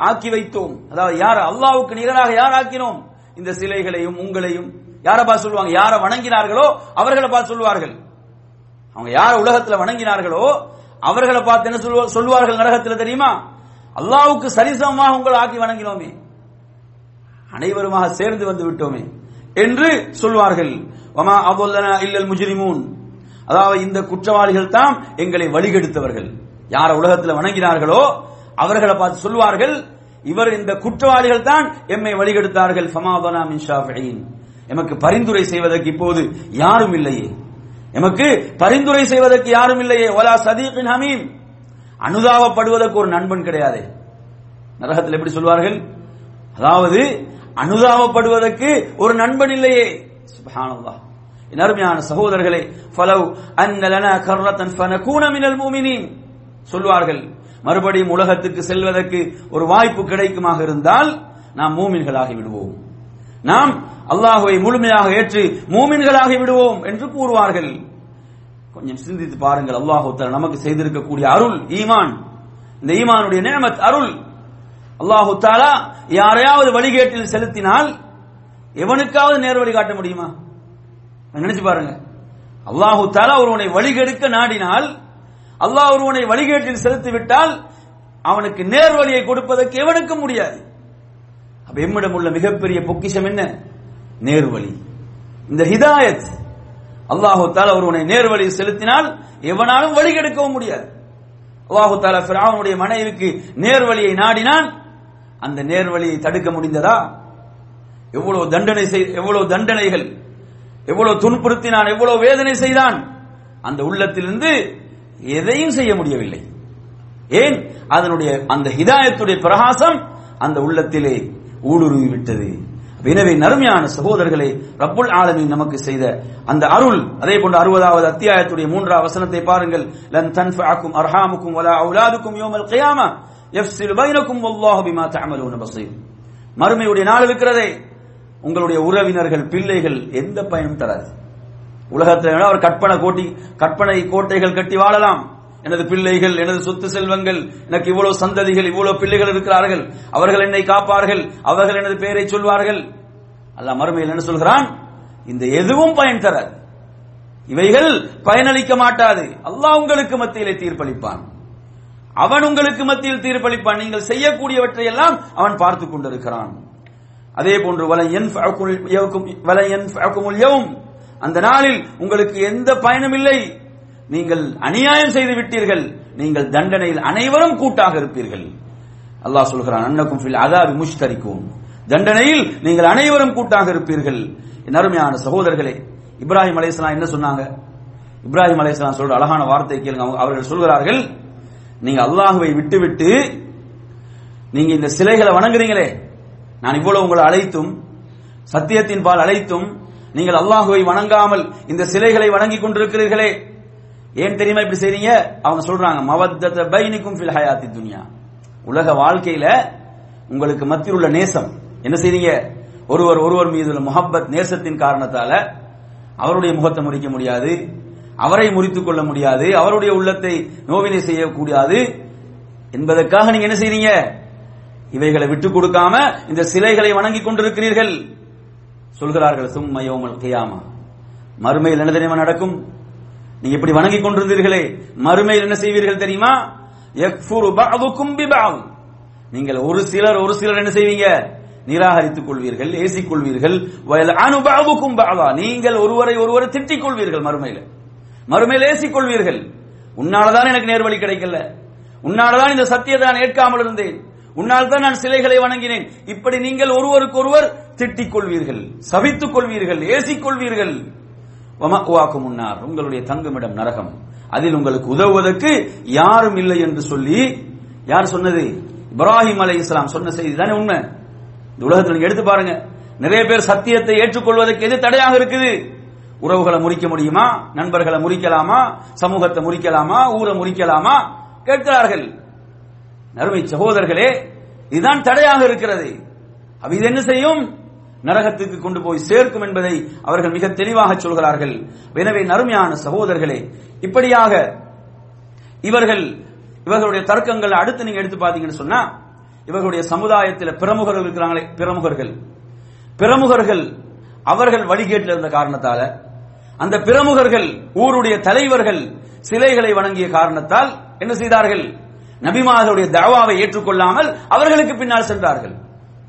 ஆக்கி வைத்தோம். அதாவது யார் அல்லாவுக்கு நிகராக யார் ஆக்கினோம்? இந்த சிலைகளையும் உங்களையும் யாரை பார்த்து சொல்லுவாங்க? யாரை வணங்கினார்களோ அவர்களை பார்த்து சொல்லுவார்கள். அவங்க யார உலகத்துல வணங்கினார்களோ அவர்களை பார்த்து என்ன சொல்லுவார்கள் நரகத்தில் தெரியுமா? அல்லாவுக்கு சரிசமமாக உங்களை ஆக்கி வணங்கினோமே. அனைவருமாக சேர்ந்து வந்து விட்டோமே என்று சொல்வார்கள். வமா அபுல்லனா இல்லல் முஜ்ரிமூன். அதாவது இந்த குற்றவாளிகள் தான் எங்களை வழிகெடுத்தவர்கள். யார உலகத்தில் வணங்கினார்களோ அவர்களை பார்த்து சொல்வார்கள் இவர் இந்த குற்றவாளிகள் தான் எம்மை வழிகெடுத்தார்கள் ஃபமாபனா மின் எமக்கு பரிந்துரை செய்வதற்கு இப்போது யாரும் இல்லையே. எமக்கு பரிந்துரை செய்வதற்கு யாரும் இல்லையே. ஒலா சதீபின் ஹமீம். அனுதாபப்படுவதற்கு ஒரு நண்பன் கிடையாது. நரகத்தில் எப்படி சொல்வார்கள்? அதாவது அனுதாபப்படுவதற்கு ஒரு நண்பன் இல்லையே. சுப்ஹானல்லாஹ். அருமையான சகோதரர்களே ஃபலவ் அன்னலனா கர்ரத்தன் ஃபனகூன மினல் முஃமினீன் சொல்வார்கள் மறுபடியும் உலகத்துக்கு செல்வதற்கு ஒரு வாய்ப்பு கிடைக்குமாக இருந்தால் நாம் மூமின்களாகி விடுவோம். நாம் அல்லாஹுவை முழுமையாக ஏற்று மூமின்களாகி விடுவோம் என்று கூறுவார்கள். கொஞ்சம் சிந்தித்து பாருங்கள் அல்லாஹு நமக்கு செய்திருக்கக்கூடிய அருள் ஈமான். இந்த ஈமானுடைய நேமத் அருள். அல்லாஹு தாலா யாரையாவது வழிகேட்டில் செலுத்தினால் எவனுக்காவது நேர் வழி காட்ட முடியுமா? நினைச்சு பாருங்க. அல்லாஹு தாலா ஒருவனை வழிகெடுக்க நாடினால் அல்லாஹ் ஒருவனை வழிகேட்டில் செலுத்தி விட்டால் அவனுக்கு நேர் வழியை கொடுப்பதற்கு எவனுக்கும் முடியாது. அப்ப எம்மிடம் உள்ள மிகப்பெரிய பொக்கிஷம் என்ன? நேர்வழி இந்த ஹிதாயத். அல்லாஹு தாலா ஒருவனை நேர்வழி செலுத்தினால் எவனாலும் வழிகெடுக்கவும் முடியாது. அல்லாஹு தாலா பிராவனுடைய மனைவிக்கு நேர்வழியை நாடினான் அந்த நேர்வழியை தடுக்க முடிந்ததா? எவ்வளவு தண்டனை எவ்வளவு தண்டனைகள் எவ்வளவு துன்புறுத்தினான் எவ்வளவு வேதனை செய்தான்? அந்த உள்ளத்திலிருந்து எதையும் செய்ய முடியவில்லை. ஏன்? அதனுடைய அந்த ஹிதாயத்துடைய பிரகாசம் அந்த உள்ளத்திலே ஊடுருவி விட்டது. எனவே நறுமையான சகோதரர்களை ரப்புல் ஆலமி நமக்கு செய்த அந்த அருள் அதே போன்று அறுபதாவது அத்தியாயத்துடைய மூன்றாவது வசனத்தை பாருங்கள். லன் தன்ஃபாக்கும் அர்ஹாமுக்கும் வலா அவுலாதுக்கும் யோமல் கியாமா. மறுமையுடைய நாள் இருக்கிறதே. உங்களுடைய உறவினர்கள் பிள்ளைகள் எந்த பயனும் தராது. உலகத்தில் அவர் கற்பனை கோட்டி கற்பனை கோட்டைகள் கட்டி வாழலாம். எனது பிள்ளைகள் எனது சொத்து செல்வங்கள் எனக்கு இவ்வளவு சந்ததிகள் இவ்வளவு பிள்ளைகள் இருக்கிறார்கள். அவர்கள் என்னை காப்பார்கள். அவர்கள் எனது பெயரை சொல்வார்கள். அல்லாஹ் மறுமையில் என்ன சொல்கிறான்? இந்த எதுவும் பயன் தராது. இவைகள் பயனளிக்க மாட்டாது. அல்லாஹ் உங்களுக்கு மத்தியிலே தீர்ப்பளிப்பான். அவன் உங்களுக்கு மத்தியில் தீர்ப்பளிப்பான். நீங்கள் செய்யக்கூடியவற்றை எல்லாம் அவன் பார்த்துக் கொண்டிருக்கிறான். அதே போன்று அந்த நாளில் உங்களுக்கு எந்த பயனும் இல்லை. நீங்கள் அநியாயம் செய்து விட்டீர்கள். நீங்கள் தண்டனையில் அனைவரும் கூட்டாக இருப்பீர்கள். அல்லாஹ் சொல்கிறான் அன்னக்கும் ஃபில் முஷ்தரிக்கும் தண்டனையில் நீங்கள் அனைவரும் கூட்டாக இருப்பீர்கள். என் அருமையான சகோதரர்களே இப்ராஹிம் அலைஹிஸ்ஸலாம் என்ன சொன்னாங்க? இப்ராஹிம் அலைஹிஸ்ஸலாம் சொல்ற அழகான வார்த்தை கேளுங்க. அவங்க- அவர்கள் சொல்கிறார்கள் நீங்க அல்லாஹுவை விட்டுவிட்டு நீங்க இந்த சிலைகளை வணங்குறீங்களே நான் இவ்வளவு உங்களை அழைத்தும் சத்தியத்தின் பால் அழைத்தும் நீங்கள் அல்லாஹுவை வணங்காமல் இந்த சிலைகளை வணங்கிக் கொண்டிருக்கிறீர்களே ஏன் தெரியுமா இப்படி செய்றீங்க? அவங்க சொல்றாங்க மவத்தத பைனிக்கும் ஃபில் ஹயாத்தி துனியா. உலக வாழ்க்கையில உங்களுக்கு மத்தியில் உள்ள நேசம். என்ன செய்றீங்க? ஒருவர் ஒருவர் மீது உள்ள முகப்பத் நேசத்தின் காரணத்தால அவருடைய முகத்தை முறிக்க முடியாது. அவரை முறித்துக் கொள்ள முடியாது அவருடைய உள்ளத்தை நோவினை செய்யக்கூடாது என்பதற்காக நீங்க என்ன செய்றீங்க? இவைகளை விட்டுக் கொடுக்காம இந்த சிலைகளை வணங்கிக் கொண்டிருக்கிறீர்கள். சொல்கிறார்கள் சும்மா யௌமல் கியாமா. மறுமையில் என்ன தெரியுமா நடக்கும்? நீங்க இப்படி வணங்கிக் கொண்டிருந்தீர்களே மறுமையில் என்ன செய்வீர்கள் தெரியுமா? நீங்கள் ஒரு சிலர் ஒரு சிலர் என்ன செய்வீங்க? நிராகரித்துக் கொள்வீர்கள் ஏசிக் கொள்வீர்கள். நீங்கள் ஒருவரை ஒருவர் திட்டிக் கொள்வீர்கள் மறுமையில். மறுமையில் ஏசிக் கொள்வீர்கள் உன்னாலதான் எனக்கு நேர்வழி கிடைக்கல. உன்னாலதான் இந்த சத்தியத்தை நான் ஏற்காமல் இருந்தேன். உன்னால் தான் நான் சிலைகளை வணங்கினேன். இப்படி நீங்கள் ஒருவருக்கு ஒருவர் திட்டிக் கொள்வீர்கள் சவித்துக் கொள்வீர்கள் ஏசிக் கொள்வீர்கள் வமக்குவாக்கும் முன்னார் உங்களுடைய தங்குமிடம் நரகம். அதில் உங்களுக்கு உதவுவதற்கு யாரும் இல்லை என்று சொல்லி யார் சொன்னது? இப்ராஹிம் அலை இஸ்லாம் சொன்ன செய்தி தானே உண்மை. இந்த உலகத்தில் எடுத்து பாருங்க. நிறைய பேர் சத்தியத்தை ஏற்றுக்கொள்வதற்கு எது தடையாக இருக்குது? உறவுகளை முறிக்க முடியுமா? நண்பர்களை முறிக்கலாமா? சமூகத்தை முறிக்கலாமா? ஊரை முறிக்கலாமா? கேட்கிறார்கள். நறுமை சகோதரர்களே இதுதான் தடையாக இருக்கிறது. அவ இது என்ன செய்யும்? நரகத்துக்கு கொண்டு போய் சேர்க்கும் என்பதை அவர்கள் மிக தெளிவாக சொல்கிறார்கள். எனவே நறுமையான சகோதரர்களே இப்படியாக இவர்கள் இவர்களுடைய தர்க்கங்கள் அடுத்து நீங்க எடுத்து பாத்தீங்கன்னு சொன்னா இவர்களுடைய சமுதாயத்தில் பிரமுகர்கள் இருக்கிறாங்களே பிரமுகர்கள். பிரமுகர்கள் அவர்கள் வழிகேட்டில் இருந்த காரணத்தால அந்த பிரமுகர்கள் ஊருடைய தலைவர்கள் சிலைகளை வணங்கிய காரணத்தால் என்ன செய்தார்கள்? நபிமார்களுடைய தவாவை ஏற்றுக்கொள்ளாமல் அவர்களுக்கு பின்னால் சென்றார்கள்.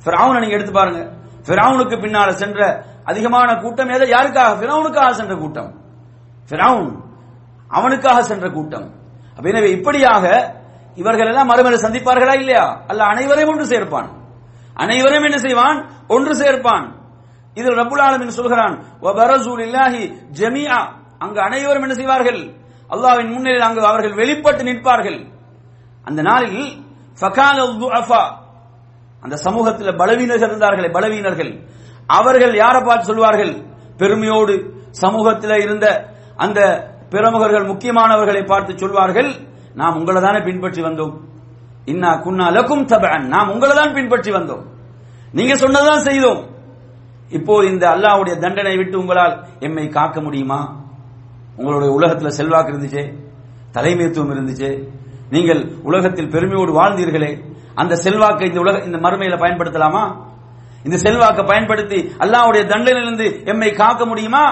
பிராவுனை நீங்க எடுத்து பாருங்க. பிராவுனுக்கு பின்னால் சென்ற அதிகமான கூட்டம் எதை? யாருக்காக? பிராவுனுக்காக சென்ற கூட்டம். பிராவுன் அவனுக்காக சென்ற கூட்டம். அப்ப எனவே இப்படியாக இவர்கள் எல்லாம் மறுமையில சந்திப்பார்களா இல்லையா? அல்ல அனைவரையும் ஒன்று சேர்ப்பான். அனைவரையும் என்ன செய்வான்? ஒன்று சேர்ப்பான். இதில் ரபுல் ஆலமின் சொல்கிறான் வபரசூ ஜமீஆ. அங்கு அனைவரும் என்ன செய்வார்கள்? அல்லாவின் முன்னிலையில் அங்கு அவர்கள் வெளிப்பட்டு நிற்பார்கள். அந்த நாளில் அந்த சமூகத்தில் பலவீனர்கள் இருந்தார்களே பலவீனர்கள். அவர்கள் யாரை பார்த்து சொல்வார்கள்? பெருமையோடு சமூகத்தில் இருந்த அந்த பிரமுகர்கள் முக்கியமானவர்களை பார்த்து சொல்வார்கள் நாம் உங்களை தானே பின்பற்றி வந்தோம். இன்னா குன்னா லக்கும் தபன் நாம் உங்களை தான் பின்பற்றி வந்தோம். நீங்க சொன்னதான் செய்தோம். இப்போது இந்த அல்லாவுடைய தண்டனை விட்டு உங்களால் எம்மை காக்க முடியுமா? உங்களுடைய உலகத்துல செல்வாக்கு இருந்துச்சே தலைமைத்துவம் இருந்துச்சு நீங்கள் உலகத்தில் பெருமையோடு வாழ்ந்தீர்களே அந்த செல்வாக்கை இந்த உலக இந்த மறுமையில பயன்படுத்தலாமா? இந்த செல்வாக்கை பயன்படுத்தி அல்லாவுடைய தண்டனையிலிருந்து எம்மை காக்க முடியுமா?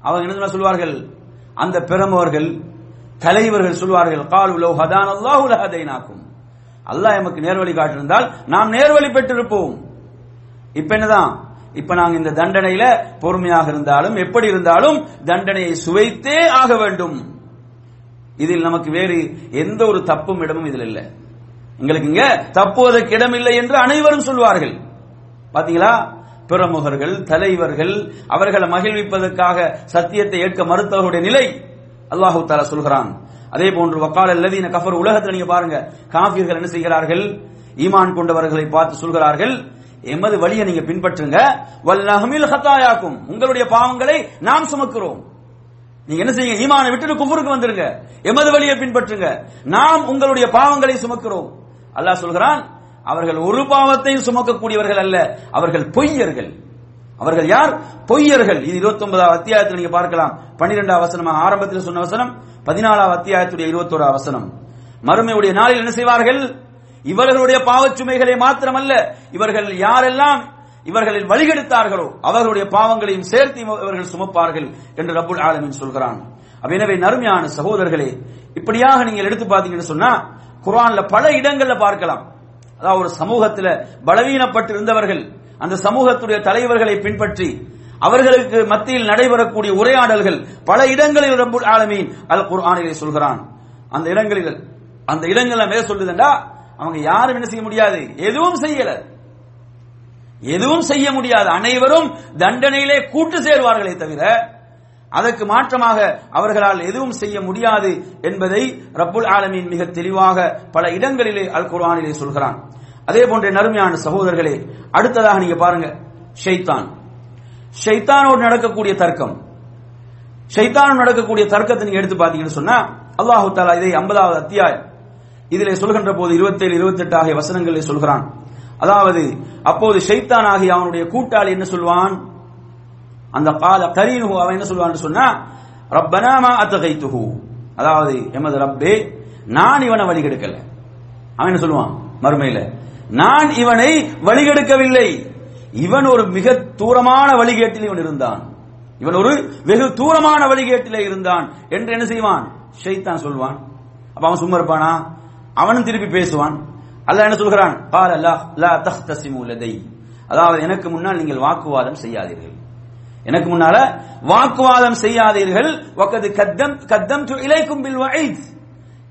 அவங்க என்ன சொல்வார்கள்? அந்த பெருமவர்கள் தலைவர்கள் சொல்வார்கள் கால் உலோ ஹதான் அல்லாஹ் உலகதைனாக்கும் அல்லாஹ் எமக்கு நேர்வழி காட்டியிருந்தால் நாம் நேர்வழி பெற்றிருப்போம். இப்ப என்னதான்? இப்ப நாங்க இந்த தண்டனையில பொறுமையாக இருந்தாலும் எப்படி இருந்தாலும் தண்டனையை சுவைத்தே ஆக வேண்டும். இதில் நமக்கு வேறு எந்த ஒரு தப்பும் இடமும் இதில் இல்லை. எங்களுக்கு இங்க தப்புவதற்கு இடமில்லை என்று அனைவரும் சொல்வார்கள். பாத்தீங்களா? பிரமுகர்கள் தலைவர்கள் அவர்களை மகிழ்விப்பதற்காக சத்தியத்தை ஏற்க மறுத்தவர்களுடைய நிலை அல்லாஹு தாலா சொல்கிறான். அதே போன்று வக்கால அல்லதீன கஃபர் உலகத்தில் நீங்க பாருங்க காஃபிர்கள் என்ன செய்கிறார்கள்? ஈமான் கொண்டவர்களை பார்த்து சொல்கிறார்கள் எமது வழியை நீங்க பின்பற்றுங்க. வல்லஹமில் ஹத்தாயாக்கும் உங்களுடைய பாவங்களை நாம் சுமக்கிறோம். நீங்க என்ன செய்யுங்க? ஈமான விட்டுட்டு குஃபுருக்கு வந்துருங்க. எமது வழியை பின்பற்றுங்க. நாம் உங்களுடைய பாவங்களை சுமக்கிறோம். அல்லாஹ் சொல்கிறான் அவர்கள் ஒரு பாவத்தையும் சுமக்கக்கூடியவர்கள் அல்ல அவர்கள் பொய்யர்கள். அவர்கள் யார்? பொய்யர்கள். இது இருபத்தி ஒன்பதாவது அத்தியாயத்தில் நீங்க பார்க்கலாம். பன்னிரெண்டாவது வசனம் ஆரம்பத்தில் சொன்ன வசனம் பதினாலாவது அத்தியாயத்துடைய இருபத்தோராவது வசனம். மறுமையுடைய நாளில் என்ன செய்வார்கள்? இவர்களுடைய பாவச் சுமைகளை மாத்திரமல்ல இவர்கள் யாரெல்லாம் இவர்களில் வழிகெடுத்தார்களோ அவர்களுடைய பாவங்களையும் சேர்த்து இவர்கள் சுமப்பார்கள் என்று ரபுல் ஆலமின் சொல்கிறான். அப்ப எனவே நறுமையான சகோதரர்களே இப்படியாக நீங்கள் எடுத்து பார்த்தீங்கன்னு சொன்னா குரான்ல பல இடங்கள்ல பார்க்கலாம். அதாவது ஒரு சமூகத்துல பலவீனப்பட்டு இருந்தவர்கள் அந்த சமூகத்துடைய தலைவர்களை பின்பற்றி அவர்களுக்கு மத்தியில் நடைபெறக்கூடிய உரையாடல்கள் பல இடங்களில் ரபுல் ஆலமீன் அல் குர்ஆனிலே சொல்கிறான். அந்த இடங்களில் அந்த இடங்கள்ல மேல் சொல்லுதுண்டா அவங்க யாரும் என்ன செய்ய முடியாது? எதுவும் செய்யல. எதுவும் செய்ய முடியாது. அனைவரும் தண்டனையிலே கூட்டு சேர்வார்களே தவிர அதற்கு மாற்றமாக அவர்களால் எதுவும் செய்ய முடியாது என்பதை ரப்புல் ஆலமீன் மிக தெளிவாக பல இடங்களிலே அல் குர்ஆனிலே சொல்கிறான். அதே போன்ற நறுமையான சகோதரர்களே அடுத்ததாக நீங்க பாருங்க. ஷைத்தான். ஷைத்தானோடு நடக்கக்கூடிய தர்க்கம். ஷைத்தானோடு நடக்கக்கூடிய தர்க்கத்தை நீங்க எடுத்து பாத்தீங்கன்னு சொன்னா அல்லாஹு தாலா இதை ஐம்பதாவது அத்தியாயம் இதிலே சொல்கின்ற போது இருபத்தேழு இருபத்தெட்டு ஆகிய வசனங்களில் சொல்கிறான். அதாவது அப்போது ஷைத்தான் ஆகிய அவனுடைய கூட்டாளி என்ன சொல்வான்? அந்த கால கரீனு அவன் என்ன சொல்வான் சொன்னா ரப்பனாமா அத்தகைத்துஹு. அதாவது எமது ரப்பே நான் இவனை வழிகெடுக்கல. அவன் என்ன சொல்லுவான்? மறுமையில நான் இவனை வழிகெடுக்கவில்லை. இவன் ஒரு மிக தூரமான வழிகேட்டில் இவன் இருந்தான். இவன் ஒரு வெகு தூரமான வழிகேட்டிலே இருந்தான். என்று என்ன செய்வான்? ஷைத்தான் சொல்வான். அப்ப அவன் சும்மா இருப்பானா? அவனும் திருப்பி பேசுவான். அல்லாஹ் என்ன சொல்கிறான்? கால லா லா தஹ்தசிமு லதை. அதாவது எனக்கு முன்னால் நீங்கள் வாக்குவாதம் செய்யாதீர்கள். எனக்கு முன்னால வாக்குவாதம் செய்யாதீர்கள். வக்கது கத்தம் கத்தம் இலைக்கும் பில் வஐத்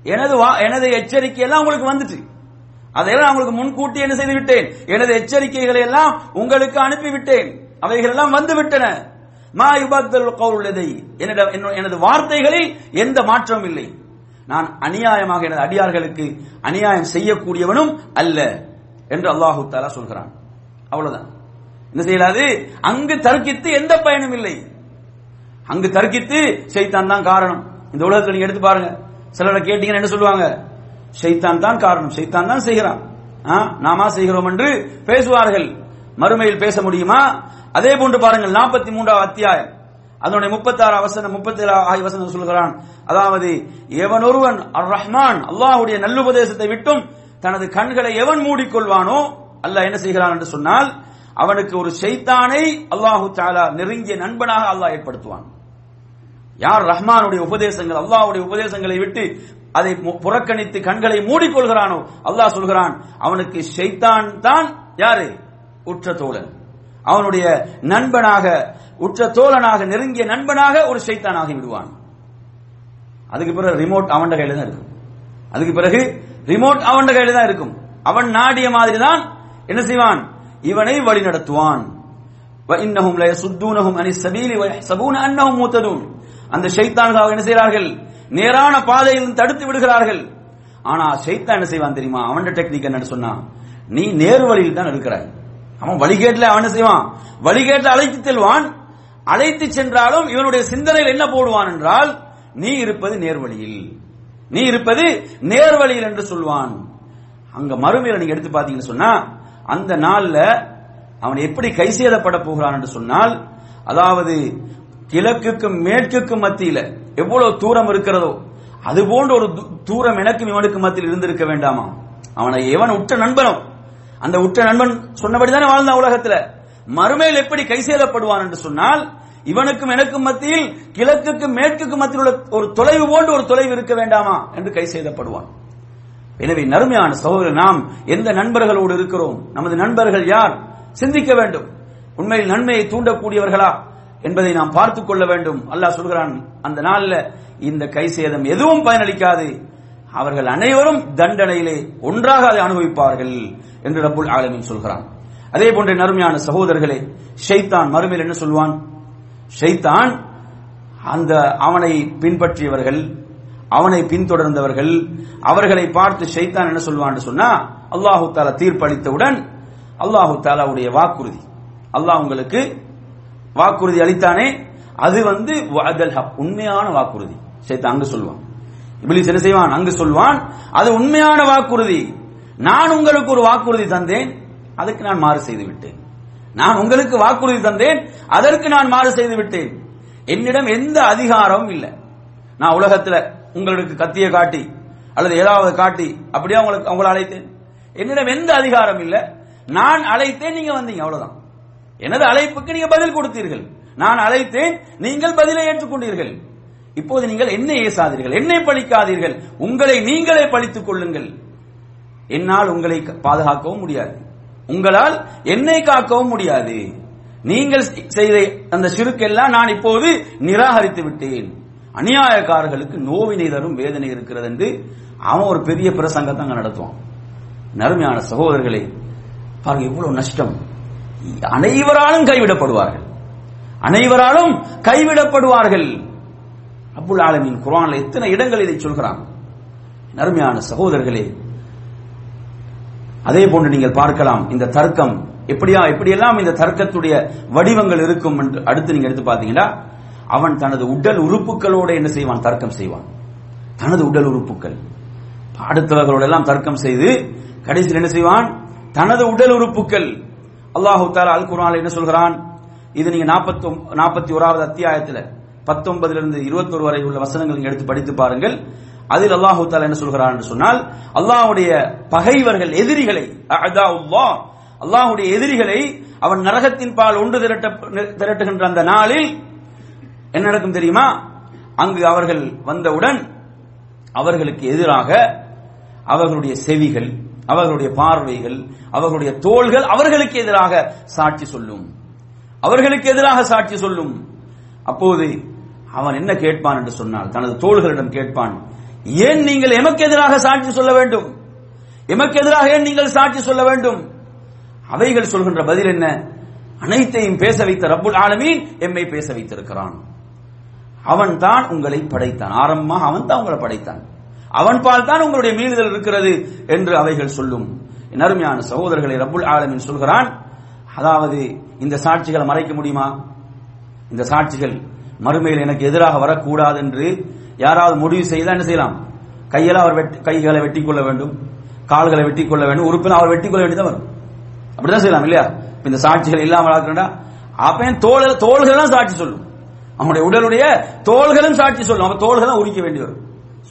எனது வா- எனது எச்சரிக்கை எல்லாம் உங்களுக்கு வந்துட்டு. அதையெல்லாம் உங்களுக்கு முன்கூட்டி என்ன செய்து விட்டேன். எனது எச்சரிக்கைகளை எல்லாம் உங்களுக்கு அனுப்பி விட்டேன். அவைகள் எல்லாம் வந்து விட்டன. மா யுபத்தல் கவுலதை என்னிடம் எனது வார்த்தைகளில் எந்த மாற்றமும் இல்லை. நான் அநியாயமாக எனது அடியார்களுக்கு அநியாயம் செய்யக்கூடியவனும் அல்ல என்று அல்லாஹு தாலா சொல்கிறான். அவ்வளவுதான். என்ன செய்யலாது? அங்கு தர்க்கித்து எந்த பயனும் இல்லை. அங்கு தர்க்கித்து சைத்தான் தான் காரணம். இந்த உலகத்தில் நீங்க எடுத்து பாருங்க. சிலரை கேட்டீங்கன்னா என்ன சொல்லுவாங்க? சைத்தான் தான் காரணம். சைத்தான் தான் செய்கிறான். ஆ, நாமா செய்கிறோம் என்று பேசுவார்கள். மறுமையில் பேச முடியுமா? அதே போன்று பாருங்கள் நாற்பத்தி மூன்றாவது அத்தியாயம். அதனுடைய முப்பத்தாறு அவசரம் முப்பத்தி ஆறு வசனம் சொல்கிறான் அதாவது எவன் ஒருவன் அர் ரஹ்மான் அல்லாஹுடைய நல்லுபதேசத்தை விட்டும் தனது கண்களை எவன் மூடிக்கொள்வானோ அல்லாஹ் என்ன செய்கிறான் என்று சொன்னால் அவனுக்கு ஒரு செய்தானை அல்லாஹு தாலா நெருங்கிய நண்பனாக அல்லாஹ் ஏற்படுத்துவான். யார் ரஹ்மானுடைய உபதேசங்கள் அல்லாஹுடைய உபதேசங்களை விட்டு அதை புறக்கணித்து கண்களை மூடிக்கொள்கிறானோ அல்லாஹ் சொல்கிறான் அவனுக்கு ஷைத்தான் தான் யாரு? உற்ற தோழன். அவனுடைய நண்பனாக உற்ற தோழனாக நெருங்கிய நண்பனாக ஒரு சைத்தானாகி விடுவான். அதுக்கு பிறகு ரிமோட் அவன் கையில தான் இருக்கும். அதுக்கு பிறகு ரிமோட் அவன் கையில தான் இருக்கும். அவன் நாடிய மாதிரி தான் என்ன செய்வான்? இவனை வழி நடத்துவான் இன்னஹும் லயசுத்தூனஹும் அனி சபீலி வயஹ்சபூன அன்னஹும் மூத்ததூன். அந்த ஷைத்தான்கள் என்ன செய்கிறார்கள்? நேரான பாதையில் தடுத்து விடுகிறார்கள். ஆனா ஷைத்தான் என்ன செய்வான் தெரியுமா? அவனோட டெக்னிக் என்னன்னு சொன்னா நீ நேர் வழியில் தான் இருக்கிறாய் அவன் வழிகேட்டில் அவன் செய்வான்? வழிகேட்டில் அழைத்து செல்வான். அழைத்து சென்றாலும் இவனுடைய சிந்தனையில் என்ன போடுவான் என்றால் நீ இருப்பது நேர்வழியில். நீ இருப்பது நேர்வழியில் என்று சொல்வான். அங்க மறுமையில நீங்க எடுத்து பாத்தீங்கன்னு சொன்னா அந்த நாள்ல அவன் எப்படி கைசேதப்பட போகிறான் என்று சொன்னால் அதாவது கிழக்குக்கும் மேற்குக்கும் மத்தியில எவ்வளவு தூரம் இருக்கிறதோ அது போன்ற ஒரு தூரம் எனக்கும் இவனுக்கும் மத்தியில் இருந்திருக்க வேண்டாமா அவனை எவன் உற்ற நண்பனும் அந்த உற்ற நண்பன் சொன்னபடிதானே வாழ்ந்தான் உலகத்துல. மறுமையில் எப்படி கைசேதப்படுவான் என்று சொன்னால் இவனுக்கும் எனக்கும் மத்தியில் கிழக்குக்கும் மேற்குக்கும் மத்தியில் உள்ள ஒரு தொலைவு போன்று ஒரு தொலைவு இருக்க வேண்டாமா என்று கைசேதப்படுவான் எனவே நறுமையான சகோதரர் நாம் எந்த நண்பர்களோடு இருக்கிறோம்? நமது நண்பர்கள் யார்? சிந்திக்க வேண்டும். உண்மையில் நன்மையை தூண்டக்கூடியவர்களா என்பதை நாம் பார்த்துக் கொள்ள வேண்டும். அல்லாஹ் சொல்கிறான் அந்த நாளில் இந்த கை சேதம் எதுவும் பயனளிக்காது. அவர்கள் அனைவரும் தண்டனையிலே ஒன்றாக அதை அனுபவிப்பார்கள் என்று ரப்புல் ஆலமின் சொல்கிறான். அதே போன்ற நறுமையான சகோதரர்களே ஷைத்தான் மறுமையில் என்ன சொல்வான்? ஷைத்தான் அந்த அவனை பின்பற்றியவர்கள் அவனை பின்தொடர்ந்தவர்கள் அவர்களை பார்த்து ஷைத்தான் என்ன சொல்வான் சொன்னா அல்லாஹு தாலா தீர்ப்பளித்தவுடன் அல்லாஹு தாலாவுடைய வாக்குறுதி. அல்லாஹ் உங்களுக்கு வாக்குறுதி அளித்தானே அது வந்து உண்மையான வாக்குறுதி. ஷைத்தான் அங்கு சொல்வான். இப்படி என்ன செய்வான்? அங்கு சொல்வான் அது உண்மையான வாக்குறுதி. நான் உங்களுக்கு ஒரு வாக்குறுதி தந்தேன் அதுக்கு நான் மாறு செய்து விட்டேன். நான் உங்களுக்கு வாக்குறுதி தந்தேன் அதற்கு நான் மாறு செய்து விட்டேன். என்னிடம் எந்த அதிகாரமும் இல்லை. நான் உலகத்துல உங்களுக்கு கத்திய காட்டி அல்லது ஏதாவது காட்டி அப்படியே உங்களுக்கு அவங்களை அழைத்தேன். என்னிடம் எந்த அதிகாரம் இல்லை. நான் அழைத்தேன் நீங்க வந்தீங்க அவ்வளவுதான். எனது அழைப்புக்கு நீங்க பதில் கொடுத்தீர்கள். நான் அழைத்தேன் நீங்கள் பதிலை ஏற்றுக்கொண்டீர்கள். இப்போது நீங்கள் என்னை ஏசாதீர்கள் என்னை பழிக்காதீர்கள். உங்களை நீங்களே பழித்துக் கொள்ளுங்கள். என்னால் உங்களை க- பாதுகாக்கவும் முடியாது. உங்களால் என்னை காக்கவும் முடியாது. நீங்கள் செய்த அந்த சிறுக்கெல்லாம் நான் இப்போது நிராகரித்து விட்டேன். அநியாயக்காரர்களுக்கு நோவினை தரும் வேதனை இருக்கிறது என்று அவன் ஒரு பெரிய பிரசங்கத்தை அங்க நடத்துவான். நறுமையான சகோதரர்களே பாருங்க இவ்வளவு நஷ்டம். அனைவராலும் கைவிடப்படுவார்கள். அனைவராலும் கைவிடப்படுவார்கள். அப்புல் ஆலமின் குரான்ல எத்தனை இடங்கள் இதை சொல்கிறான்? நறுமையான சகோதரர்களே அதே போன்று நீங்கள் பார்க்கலாம் இந்த தர்க்கம் எப்படியா எப்படியெல்லாம் இந்த தர்க்கத்துடைய வடிவங்கள் இருக்கும் என்று அடுத்து நீங்க எடுத்து பார்த்தீங்கன்னா அவன் தனது உடல் உறுப்புகளோட என்ன செய்வான்? தர்க்கம் செய்வான். தனது உடல் உறுப்புகள். அடுத்தவர்களோட எல்லாம் தர்க்கம் செய்து கடைசியில் என்ன செய்வான்? தனது உடல் உறுப்புகள். அல்லாஹு தாலா அல் குரான் என்ன சொல்கிறான்? இது நீங்க நாற்பத்தி நாற்பத்தி ஓராவது அத்தியாயத்துல பத்தொன்பதிலிருந்து இருபத்தொரு வரை உள்ள வசனங்கள் எடுத்து படித்து பாருங்கள். அதில் அல்லாஹு தாலா என்ன சொல்கிறான் என்று சொன்னால் அல்லாஹுடைய பகைவர்கள் எதிரிகளை அல்லாஹுடைய எதிரிகளை அவன் நரகத்தின் பால் ஒன்று திரட்ட திரட்டுகின்ற அந்த நாளில் என்ன நடக்கும் தெரியுமா? அங்கு அவர்கள் வந்தவுடன் அவர்களுக்கு எதிராக அவர்களுடைய செவிகள் அவர்களுடைய பார்வைகள் அவர்களுடைய தோள்கள் அவர்களுக்கு எதிராக சாட்சி சொல்லும். அவர்களுக்கு எதிராக சாட்சி சொல்லும். அப்போது அவன் என்ன கேட்பான் என்று சொன்னால் தனது தோள்களிடம் கேட்பான் ஏன் நீங்கள் எமக்கு எதிராக சாட்சி சொல்ல வேண்டும்? எமக்கு எதிராக ஏன் நீங்கள் சாட்சி சொல்ல வேண்டும்? அவைகள் சொல்கின்ற பதில் என்ன? அனைத்தையும் பேச வைத்த ரப்புல் ஆலமீன் எம்மை பேச வைத்திருக்கிறான். அவன் தான் உங்களை படைத்தான். ஆரம்பமாக அவன் தான் உங்களை படைத்தான். அவன் பால் தான் உங்களுடைய மீறுதல் இருக்கிறது என்று அவைகள் சொல்லும். என் அருமையான சகோதரர்களை ரப்புல் ஆலமின் சொல்கிறான் அதாவது இந்த சாட்சிகளை மறைக்க முடியுமா? இந்த சாட்சிகள் மறுமையில் எனக்கு எதிராக வரக்கூடாது என்று யாராவது முடிவு செய்தால் என்ன செய்யலாம்? கையெல்லாம் அவர் வெட்டி கைகளை வெட்டி கொள்ள வேண்டும் கால்களை வெட்டி கொள்ள வேண்டும் உறுப்பினர் அவர் வெட்டி கொள்ள வேண்டியதான் வரும். அப்படிதான் செய்யலாம் இல்லையா? இந்த சாட்சிகள் இல்லாமல் ஆக்கணும்டா அப்பயும் தோல் தோள்கள் தான் சாட்சி சொல்லும்? அவனுடைய உடலுடைய தோள்களும் சாட்சி சொல்லும். அவன் தோள்களும் உரிக்க வேண்டி வரும்.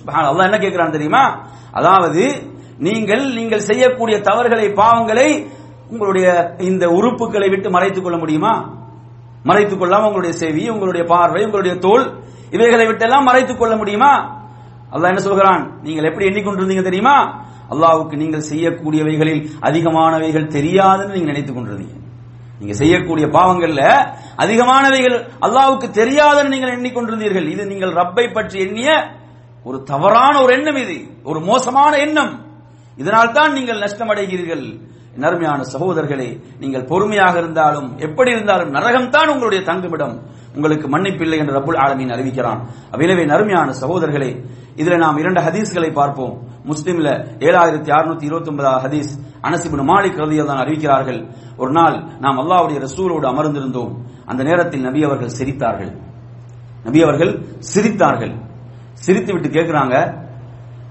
அதான் என்ன கேட்கிறான் தெரியுமா? அதாவது நீங்கள் நீங்கள் செய்யக்கூடிய தவறுகளை பாவங்களை உங்களுடைய இந்த உறுப்புகளை விட்டு மறைத்துக் கொள்ள முடியுமா? மறைத்துக் கொள்ளாம உங்களுடைய செவி உங்களுடைய பார்வை உங்களுடைய தோல் இவைகளை விட்டெல்லாம் மறைத்துக் கொள்ள முடியுமா? அல்லாஹ் என்ன சொல்கிறான்? நீங்கள் எப்படி எண்ணிக்கொண்டிருந்தீங்க தெரியுமா? அல்லாவுக்கு நீங்கள் செய்யக்கூடியவைகளில் அதிகமானவைகள் தெரியாதுன்னு நீங்க நினைத்துக் கொண்டிருந்தீங்க. நீங்க செய்யக்கூடிய பாவங்கள்ல அதிகமானவைகள் அல்லாவுக்கு தெரியாதுன்னு நீங்கள் எண்ணிக்கொண்டிருந்தீர்கள். இது நீங்கள் ரப்பை பற்றி எண்ணிய ஒரு தவறான ஒரு எண்ணம் இது. ஒரு மோசமான எண்ணம். இதனால் தான் நீங்கள் நஷ்டம் அடைகிறீர்கள். நர்மையான சகோதரர்களே நீங்கள் பொறுமையாக இருந்தாலும் எப்படி இருந்தாலும் நரகம் தான் உங்களுடைய தங்குமிடம். உங்களுக்கு மன்னிப்பில்லை என்று ரபுல் ஆலமீன் அறிவிக்கிறான். எனவே நறுமையான சகோதரர்களே இதுல நாம் இரண்டு ஹதீஸ்களை பார்ப்போம். முஸ்லிம்ல ஏழாயிரத்தி அறுநூத்தி இருபத்தி ஒன்பதாவது ஹதீஸ் அனசிபின் மாலிக் ரலியல்லாஹு தான் அறிவிக்கிறார்கள். ஒரு நாள் நாம் அல்லாவுடைய ரசூலோடு அமர்ந்திருந்தோம். அந்த நேரத்தில் நபி அவர்கள் சிரித்தார்கள். நபி அவர்கள் சிரித்தார்கள். சிரித்து விட்டு கேட்கிறாங்க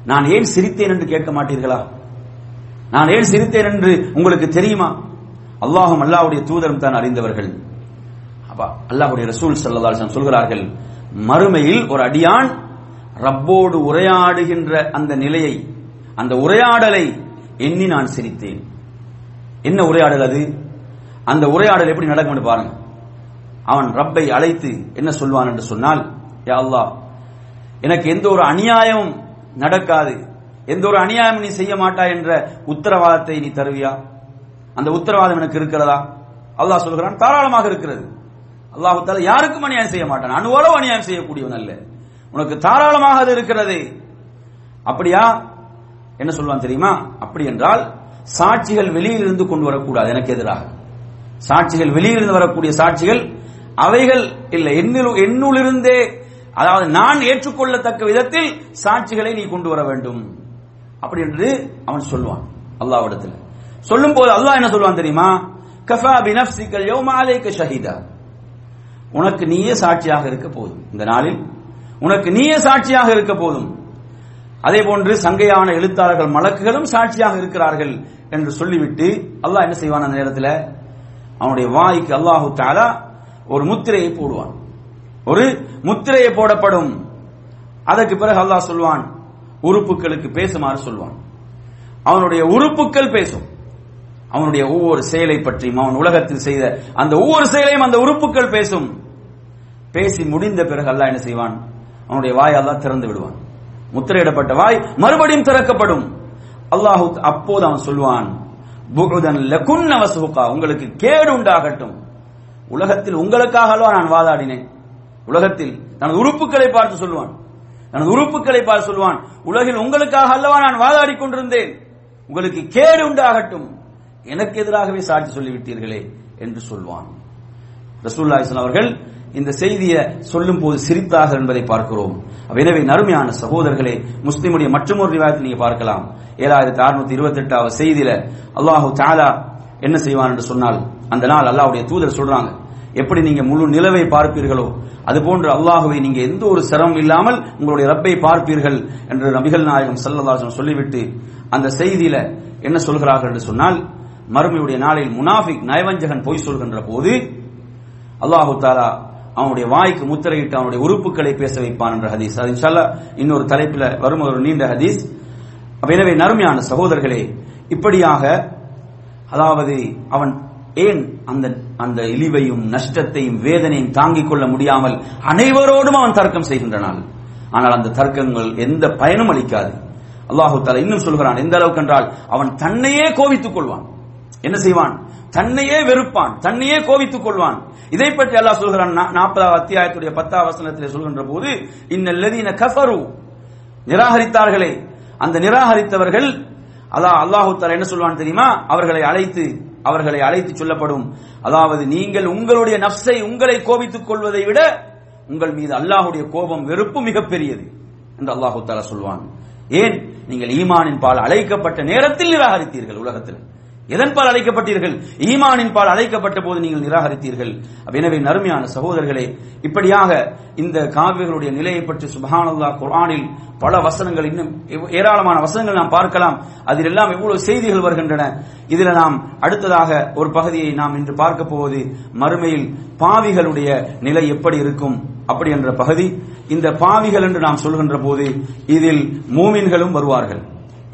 நான் ஏன் சிரித்தேன் என்று கேட்க மாட்டீர்களா? நான் ஏன் சிரித்தேன் என்று உங்களுக்கு தெரியுமா? அல்லாஹும் அல்லாவுடைய தூதரும் தான் அறிந்தவர்கள். அப்பா அல்லாஹுடைய ரசூல் ஸல்லல்லாஹு சொல்கிறார்கள் மறுமையில் ஒரு அடியான் ரப்போடு உரையாடுகின்ற அந்த நிலையை அந்த உரையாடலை எண்ணி நான் சிரித்தேன். என்ன உரையாடல் அது? அந்த உரையாடல் எப்படி நடக்கும்னு பாருங்க. அவன் ரப்பை அழைத்து என்ன சொல்வான் என்று சொன்னால் யா அல்லாஹ் எனக்கு எந்த ஒரு அநியாயமும் நடக்காது. எந்த ஒரு அநியாயம் நீ செய்ய மாட்டா என்ற உத்தரவாதத்தை நீ தருவியா? அந்த உத்தரவாதம் எனக்கு இருக்கிறதா? அல்லாஹ் சொல்கிறான் தாராளமாக இருக்கிறது. அல்லாஹு யாருக்கும் அநியாயம் செய்ய மாட்டான். அணுவளவு அநியாயம் செய்யக்கூடியவன் அல்ல. உனக்கு தாராளமாக அது இருக்கிறது. அப்படியா? என்ன சொல்லுவான் தெரியுமா? அப்படி என்றால் சாட்சிகள் வெளியிலிருந்து கொண்டு வரக்கூடாது எனக்கு எதிராக. சாட்சிகள் வெளியிலிருந்து வரக்கூடிய சாட்சிகள் அவைகள் இல்லை. என்னுள் என்னுளிருந்தே அதாவது நான் ஏற்றுக்கொள்ளத்தக்க விதத்தில் சாட்சிகளை நீ கொண்டு வர வேண்டும். அப்படி என்று அவன் சொல்லுவான் அல்லாஹ்விடத்தில் சொல்லும் போது அல்லாஹ் என்ன சொல்லுவான் தெரியுமா? கஃபா பி நஃப்ஸிக யௌம ஷஹீதா. உனக்கு நீயே சாட்சியாக இருக்க போதும் இந்த நாளில். உனக்கு நீயே சாட்சியாக இருக்க போதும். அதே போன்று சங்கையான எழுத்தாளர்கள் மலக்குகளும் சாட்சியாக இருக்கிறார்கள் என்று சொல்லிவிட்டு அல்லாஹ் என்ன செய்வான் அந்த நேரத்தில்? அவனுடைய வாய்க்கு அல்லாஹு தாலா ஒரு முத்திரையை போடுவான். ஒரு முத்திரையை போடப்படும். அதற்கு பிறகு அல்லாஹ் சொல்வான் உறுப்புகளுக்கு பேசுமாறு சொல்வான். அவனுடைய உறுப்புகள் பேசும். அவனுடைய ஒவ்வொரு செயலை பற்றியும் அவன் உலகத்தில் செய்த அந்த ஒவ்வொரு செயலையும் அந்த உறுப்புகள் பேசும். பேசி முடிந்த பிறகு அல்லா என்ன செய்வான்? அவனுடைய வாய் அல்லாஹ் திறந்து விடுவான். முத்திரையிடப்பட்ட வாய் மறுபடியும் திறக்கப்படும். அல்லாஹு அப்போது அவன் சொல்வான் உங்களுக்கு கேடு உண்டாகட்டும். உலகத்தில் உங்களுக்காக நான் வாதாடினேன்? உலகத்தில் தனது உறுப்புகளை பார்த்து சொல்வான். தனது உறுப்புகளை பார்த்து சொல்வான் உலகில் உங்களுக்காக அல்லவா நான் வாதாடி கொண்டிருந்தேன். உங்களுக்கு கேடு உண்டாகட்டும். எனக்கு எதிராகவே சாட்சி சொல்லிவிட்டீர்களே என்று சொல்வான். ரசூல்லா அவர்கள் இந்த செய்தியை சொல்லும் போது சிரித்தார்கள் என்பதை பார்க்கிறோம். எனவே நறுமையான சகோதரர்களே முஸ்லிமுடைய மற்றொரு விவாதத்தை நீங்க பார்க்கலாம். ஏழாயிரத்தி அறுநூத்தி இருபத்தி எட்டாவது செய்தியில அல்லாஹு தாலா என்ன செய்வான் என்று சொன்னால் அந்த நாள் அல்லாவுடைய தூதர் சொல்றாங்க எப்படி நீங்க முழு நிலவை பார்ப்பீர்களோ அதுபோன்று அல்லாஹுவை நீங்க எந்த ஒரு சிரமம் இல்லாமல் உங்களுடைய ரப்பை பார்ப்பீர்கள் என்று நபிகள் நாயகம் சல்லல்லாஹு சொல்லிவிட்டு அந்த செய்தியில என்ன சொல்கிறார்கள் என்று சொன்னால் மறுமையுடைய நாளில் முனாஃபிக் நயவஞ்சகன் பொய் சொல்கின்ற போது அல்லாஹு தாலா அவனுடைய வாய்க்கு முத்திரையிட்டு அவனுடைய உறுப்புகளை பேச வைப்பான் என்ற ஹதீஸ். அது இன்ஷால்லா இன்னொரு தலைப்பில் வரும் ஒரு நீண்ட ஹதீஸ். எனவே நறுமையான சகோதரர்களே இப்படியாக அதாவது அவன் ஏன் அந்த அந்த இழிவையும் நஷ்டத்தையும் வேதனையும் தாங்கிக் கொள்ள முடியாமல் அனைவரோடும் அவன் தர்க்கம் செய்கின்றனான். ஆனால் அந்த தர்க்கங்கள் எந்த பயனும் அளிக்காது. அல்லாஹு தாலா இன்னும் சொல்கிறான் எந்த அளவுக்கு என்றால் அவன் தன்னையே கோவித்துக் கொள்வான். என்ன செய்வான்? தன்னையே வெறுப்பான். தன்னையே கோவித்துக் கொள்வான். இதை பற்றி அல்லாஹ் சொல்கிறான் நாற்பதாவது அத்தியாயத்துடைய பத்தாவது வசனத்தில் சொல்கின்ற போது இன்னல்லதீன கஃபரு. நிராகரித்தார்களே. அந்த நிராகரித்தவர்கள் அல்லாஹ் அல்லாஹு தாலா என்ன சொல்வான் தெரியுமா? அவர்களை அழைத்து அவர்களை அழைத்து சொல்லப்படும். அதாவது நீங்கள் உங்களுடைய நப்சை உங்களை கோபித்துக் கொள்வதை விட உங்கள் மீது அல்லாஹுடைய கோபம் வெறுப்பு மிகப்பெரியது என்று அல்லாஹு தாலா சொல்வான். ஏன்? நீங்கள் ஈமானின் பால் அழைக்கப்பட்ட நேரத்தில் நிராகரித்தீர்கள் உலகத்தில். எதன் பால் அழைக்கப்பட்டீர்கள்? ஈமானின் பால் அழைக்கப்பட்ட போது நீங்கள் நிராகரித்தீர்கள். எனவே நறுமையான சகோதரர்களே இப்படியாக இந்த காவியர்களுடைய நிலையை பற்றி சுபஹானல்லா குர்ஆனில் பல வசனங்கள் இன்னும் ஏராளமான வசனங்கள் நாம் பார்க்கலாம். அதில் எல்லாம் எவ்வளவு செய்திகள் வருகின்றன. இதில் நாம் அடுத்ததாக ஒரு பகுதியை நாம் இன்று பார்க்க போவது மறுமையில் பாவிகளுடைய நிலை எப்படி இருக்கும்? அப்படி என்ற பகுதி. இந்த பாவிகள் என்று நாம் சொல்கின்ற போது இதில் மூமின்களும் வருவார்கள்.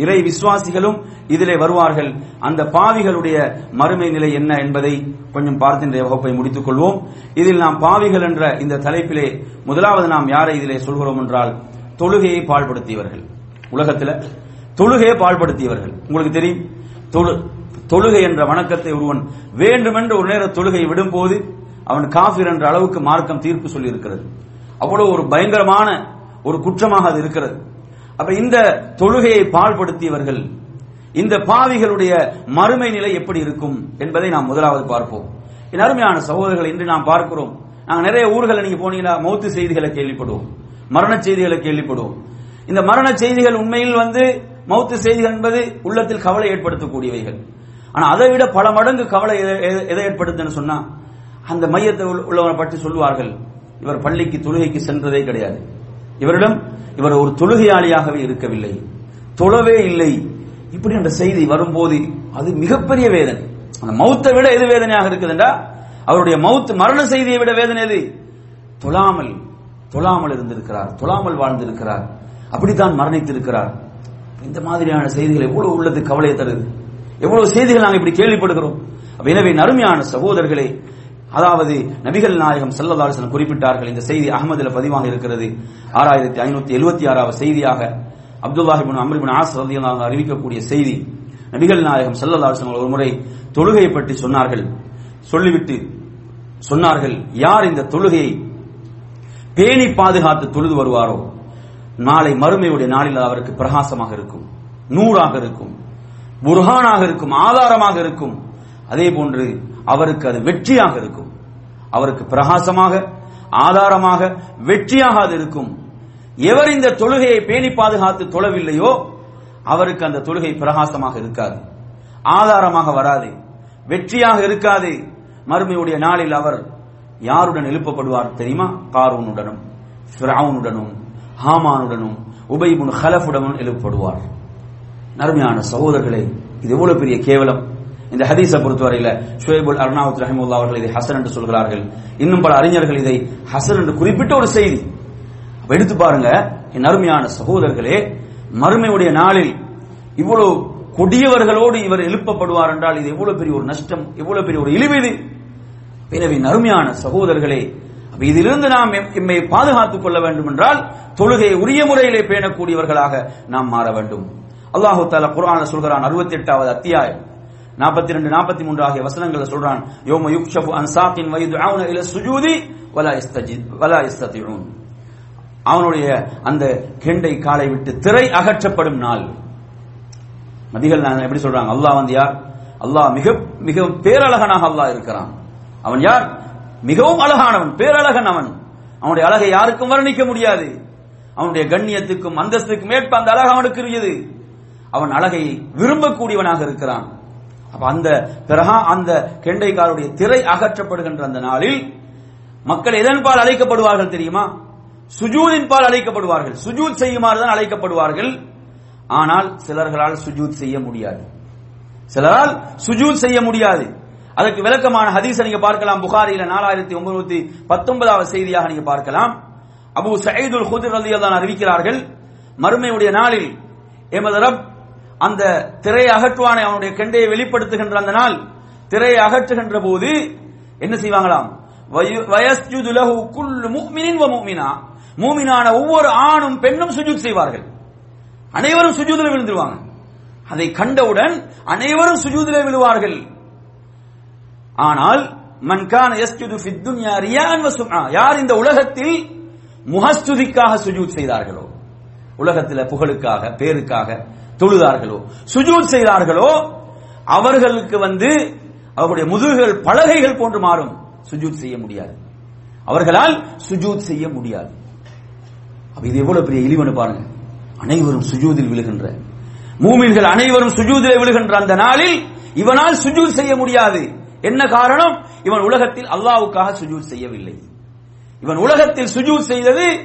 இறை விசுவாசிகளும் இதிலே வருவார்கள். அந்த பாவிகளுடைய மறுமை நிலை என்ன என்பதை கொஞ்சம் பார்த்து இந்த வகுப்பை முடித்துக் கொள்வோம். இதில் நாம் பாவிகள் என்ற இந்த தலைப்பிலே முதலாவது நாம் யாரை இதிலே சொல்கிறோம் என்றால் தொழுகையை பாழ்படுத்தியவர்கள். உலகத்தில் தொழுகையை பாழ்படுத்தியவர்கள். உங்களுக்கு தெரியும்? தொழுகை என்ற வணக்கத்தை ஒருவன் வேண்டுமென்று ஒரு நேர தொழுகையை விடும்போது அவன் காஃபிர் என்ற அளவுக்கு மார்க்கம் தீர்ப்பு சொல்லி இருக்கிறது அவ்வளவு ஒரு பயங்கரமான ஒரு குற்றமாக அது இருக்கிறது. அப்ப இந்த தொழுகையை பாழ்படுத்தியவர்கள் இந்த பாவிகளுடைய மறுமை நிலை எப்படி இருக்கும் என்பதை நாம் முதலாவது பார்ப்போம். என் அருமையான சகோதரர்கள் இன்று நாம் பார்க்கிறோம். நாங்க நிறைய ஊர்களை நீங்க போனீங்கன்னா மௌத்து செய்திகளை கேள்விப்படுவோம். மரண செய்திகளை கேள்விப்படுவோம். இந்த மரண செய்திகள் உண்மையில் வந்து மௌத்து செய்திகள் என்பது உள்ளத்தில் கவலை ஏற்படுத்தக்கூடியவைகள். ஆனா அதை விட பல மடங்கு கவலை எதை ஏற்படுத்துன்னு சொன்னா அந்த மையத்தை உள்ளவரை பற்றி சொல்லுவார்கள் இவர் பள்ளிக்கு தொழுகைக்கு சென்றதே கிடையாது. இவரிடம் இவர் ஒரு தொழுகையாளியாகவே இருக்கவில்லை. தொழவே இல்லை. இப்படி என்ற செய்தி வரும்போது அது மிகப்பெரிய வேதனை. அந்த மௌத்தை விட எது வேதனையாக இருக்குதுண்டா? அவருடைய மவுத் மரண செய்தியை விட வேதனை எது? தொழாமல் தொழாமல் இருந்திருக்கிறார். தொழாமல் வாழ்ந்திருக்கிறார். அப்படித்தான் மரணித்திருக்கிறார். இந்த மாதிரியான செய்திகள் எவ்வளவு உள்ளது கவலையை தருது. எவ்வளவு செய்திகள் நாங்கள் இப்படி கேள்விப்படுகிறோம். எனவே நறுமையான சகோதரர்களே அதாவது நபிகள் நாயகம் சல்லதாசன் குறிப்பிட்டார்கள் இந்த செய்தி அகமதுல பதிவாக இருக்கிறது. ஆறாயிரத்தி ஐநூத்தி எழுபத்தி ஆறாவது செய்தியாக அப்துல்லாஹிபின் அமர்பின் ஆஸ் அறிவிக்கக்கூடிய செய்தி. நபிகள் நாயகம் சல்லதாசன் ஒரு முறை தொழுகையை பற்றி சொன்னார்கள். சொல்லிவிட்டு சொன்னார்கள் யார் இந்த தொழுகையை பேணி பாதுகாத்து தொழுது வருவாரோ? நாளை மறுமையுடைய நாளில் அவருக்கு பிரகாசமாக இருக்கும் நூறாக இருக்கும் புர்ஹானாக இருக்கும் ஆதாரமாக இருக்கும். அதே போன்று அவருக்கு அது வெற்றியாக இருக்கும். அவருக்கு பிரகாசமாக ஆதாரமாக வெற்றியாக அது இருக்கும். எவர் இந்த தொழுகையை பேணி பாதுகாத்து தொழவில்லையோ அவருக்கு அந்த தொழுகை பிரகாசமாக இருக்காது. ஆதாரமாக வராது. வெற்றியாக இருக்காது. மறுமையுடைய நாளில் அவர் யாருடன் எழுப்பப்படுவார் தெரியுமா? காரூனுடனும் ஃபிரவுனுடனும் ஹாமானுடனும் உபைபுன் ஹலஃபுடனும் எழுப்பப்படுவார். நருமையான சகோதரர்களே இது எவ்வளவு பெரிய கேவலம். இந்த ஹதீஸை பொறுத்தவரையில ஷுவேபுல் அர்னாவுத் ரஹிமுல்லா அவர்கள் இதை ஹசன் என்று சொல்கிறார்கள். இன்னும் பல அறிஞர்கள் இதை ஹசன் என்று குறிப்பிட்ட ஒரு செய்தி. எடுத்து பாருங்க என் அருமையான சகோதரர்களே மறுமையுடைய நாளில் இவ்வளவு கொடியவர்களோடு இவர் எழுப்பப்படுவார் என்றால் இது எவ்வளவு பெரிய ஒரு நஷ்டம் எவ்வளவு பெரிய ஒரு இழிவு இது. எனவே அருமையான சகோதரர்களே இதிலிருந்து நாம் எம்- எம்மை பாதுகாத்துக் கொள்ள வேண்டும் என்றால் தொழுகையை உரிய முறையிலே பேணக்கூடியவர்களாக நாம் மாற வேண்டும். அல்லாஹு தாலா குரான சொல்கிறான் 68வது அத்தியாயம். 42 43 மூன்று ஆகிய வசனங்களை சொல்றான் யோம யுக்ஷபு அன் வயது வயதுஆன இல சுஜூதி வலா இஸ்தஜித் வலா இஸ்ததிஊன். அவனுடைய அந்த கெண்டை காலை விட்டு திரை அகற்றப்படும் நாள். நபிகள் நான் எப்படி சொல்றாங்க? அல்லாஹ் வந்து யார்? அல்லாஹ் மிக மிக பேரழகனாக அல்லாஹ் இருக்கிறான். அவன் யார்? மிகவும் அழகானவன் பேரழகன் அவன். அவனுடைய அழகை யாருக்கும் வர்ணிக்க முடியாது. அவனுடைய கண்ணியத்துக்கும் அந்தஸ்துக்கும் ஏற்ப அந்த அழகு அவனுக்கு இருக்குது அவன் அழகை விரும்பக்கூடியவனாக இருக்கிறான். அப்ப அந்த பிறகா அந்த கெண்டைக்காருடைய திரை அகற்றப்படுகின்ற அந்த நாளில் மக்கள் எதன்பால் அழைக்கப்படுவார்கள் தெரியுமா? சுஜூதின் பால் அழைக்கப்படுவார்கள். சுஜூத் செய்யுமாறு தான் அழைக்கப்படுவார்கள். ஆனால் சிலர்களால் சுஜூத் செய்ய முடியாது. சிலரால் சுஜூத் செய்ய முடியாது. அதற்கு விளக்கமான ஹதீஸை நீங்க பார்க்கலாம். புகாரியில நாலாயிரத்தி ஒன்பத்தி பத்தொன்பதாவது செய்தியாக நீங்க பார்க்கலாம். அபு சயீதுல் ஹுதிர் ரலியல்லாஹு அறிவிக்கிறார்கள் மறுமையுடைய நாளில் எமது ரப் அந்த திரையை அகற்றுவானை அவனுடைய கெண்டையை வெளிப்படுத்துகின்ற அந்த நாள். திரையை அகற்றுகின்ற போது என்ன செய்வாங்களாம்? வயு- குல்லு முஃமினின் வ முஃமினா மூமினான ஒவ்வொரு ஆணும் பெண்ணும் சுஜூத் செய்வார்கள். அனைவரும் சுஜூதில் விழுந்துருவாங்க. அதை கண்டவுடன் அனைவரும் சுஜூதில விழுவார்கள். ஆனால் மன்கான யஸ்ஜுது ஃபித் துன்யா ரியான் வ சும்ஆ. யார் இந்த உலகத்தில் முகஸ்துதிக்காக சுஜூத் செய்தார்களோ? உலகத்தில் புகழுக்காக பேருக்காக தொழுதார்களோ? சுஜூத் செய்தார்களோ? அவர்களுக்கு வந்து அவர்களுடைய முதுகுகள் பலகைகள் போன்று மாறும். சுஜூத் செய்ய முடியாது. அவர்களால் சுஜூத் செய்ய முடியாது. அப்ப இது எவ்வளவு பெரிய இழிவனு பாருங்க. அனைவரும் சுஜூதில் விழுகின்ற. மூமின்கள் அனைவரும் சுஜூதில் விழுகின்ற அந்த நாளில் இவனால் சுஜூத் செய்ய முடியாது. என்ன காரணம்? இவன் உலகத்தில் அல்லாவுக்காக சுஜூத் செய்யவில்லை. இவன் உலகத்தில் சுஜூத் செய்தது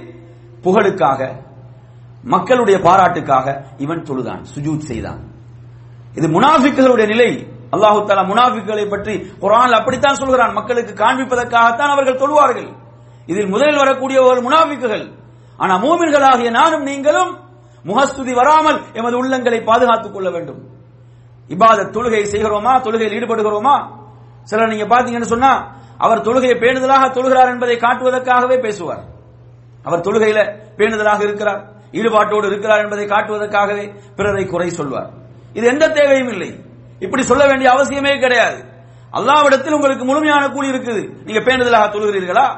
புகழுக்காக. மக்களுடைய பாராட்டுக்காக இவன் தொழுதான் சுஜூத் செய்தான். இது முனாஃபிக்குகளுடைய நிலை. அல்லாஹு தாலா முனாஃபிக்குகளை பற்றி குரான் அப்படித்தான் சொல்கிறான். மக்களுக்கு காண்பிப்பதற்காகத்தான் அவர்கள் தொழுவார்கள். இதில் முதலில் வரக்கூடிய ஒரு முனாஃபிக்குகள். ஆனா மூமின்களாகிய நானும் நீங்களும் முகஸ்துதி வராமல் எமது உள்ளங்களை பாதுகாத்துக் கொள்ள வேண்டும். இபாதத் தொழுகை செய்கிறோமா? தொழுகையில் ஈடுபடுகிறோமா? சிலர் நீங்க பாத்தீங்கன்னு சொன்னா அவர் தொழுகையை பேணுதலாக தொழுகிறார் என்பதை காட்டுவதற்காகவே பேசுவார். அவர் தொழுகையில பேணுதலாக இருக்கிறார். ஈடுபாட்டோடு இருக்கிறார் என்பதை காட்டுவதற்காகவே பிறரை குறை சொல்வார். இது எந்த தேவையும் இல்லை. இப்படி சொல்ல வேண்டிய அவசியமே கிடையாது. அல்லாவிடத்தில் உங்களுக்கு முழுமையான கூலி இருக்குது. நீங்க பேணுதலாக தொழுகிறீர்களா?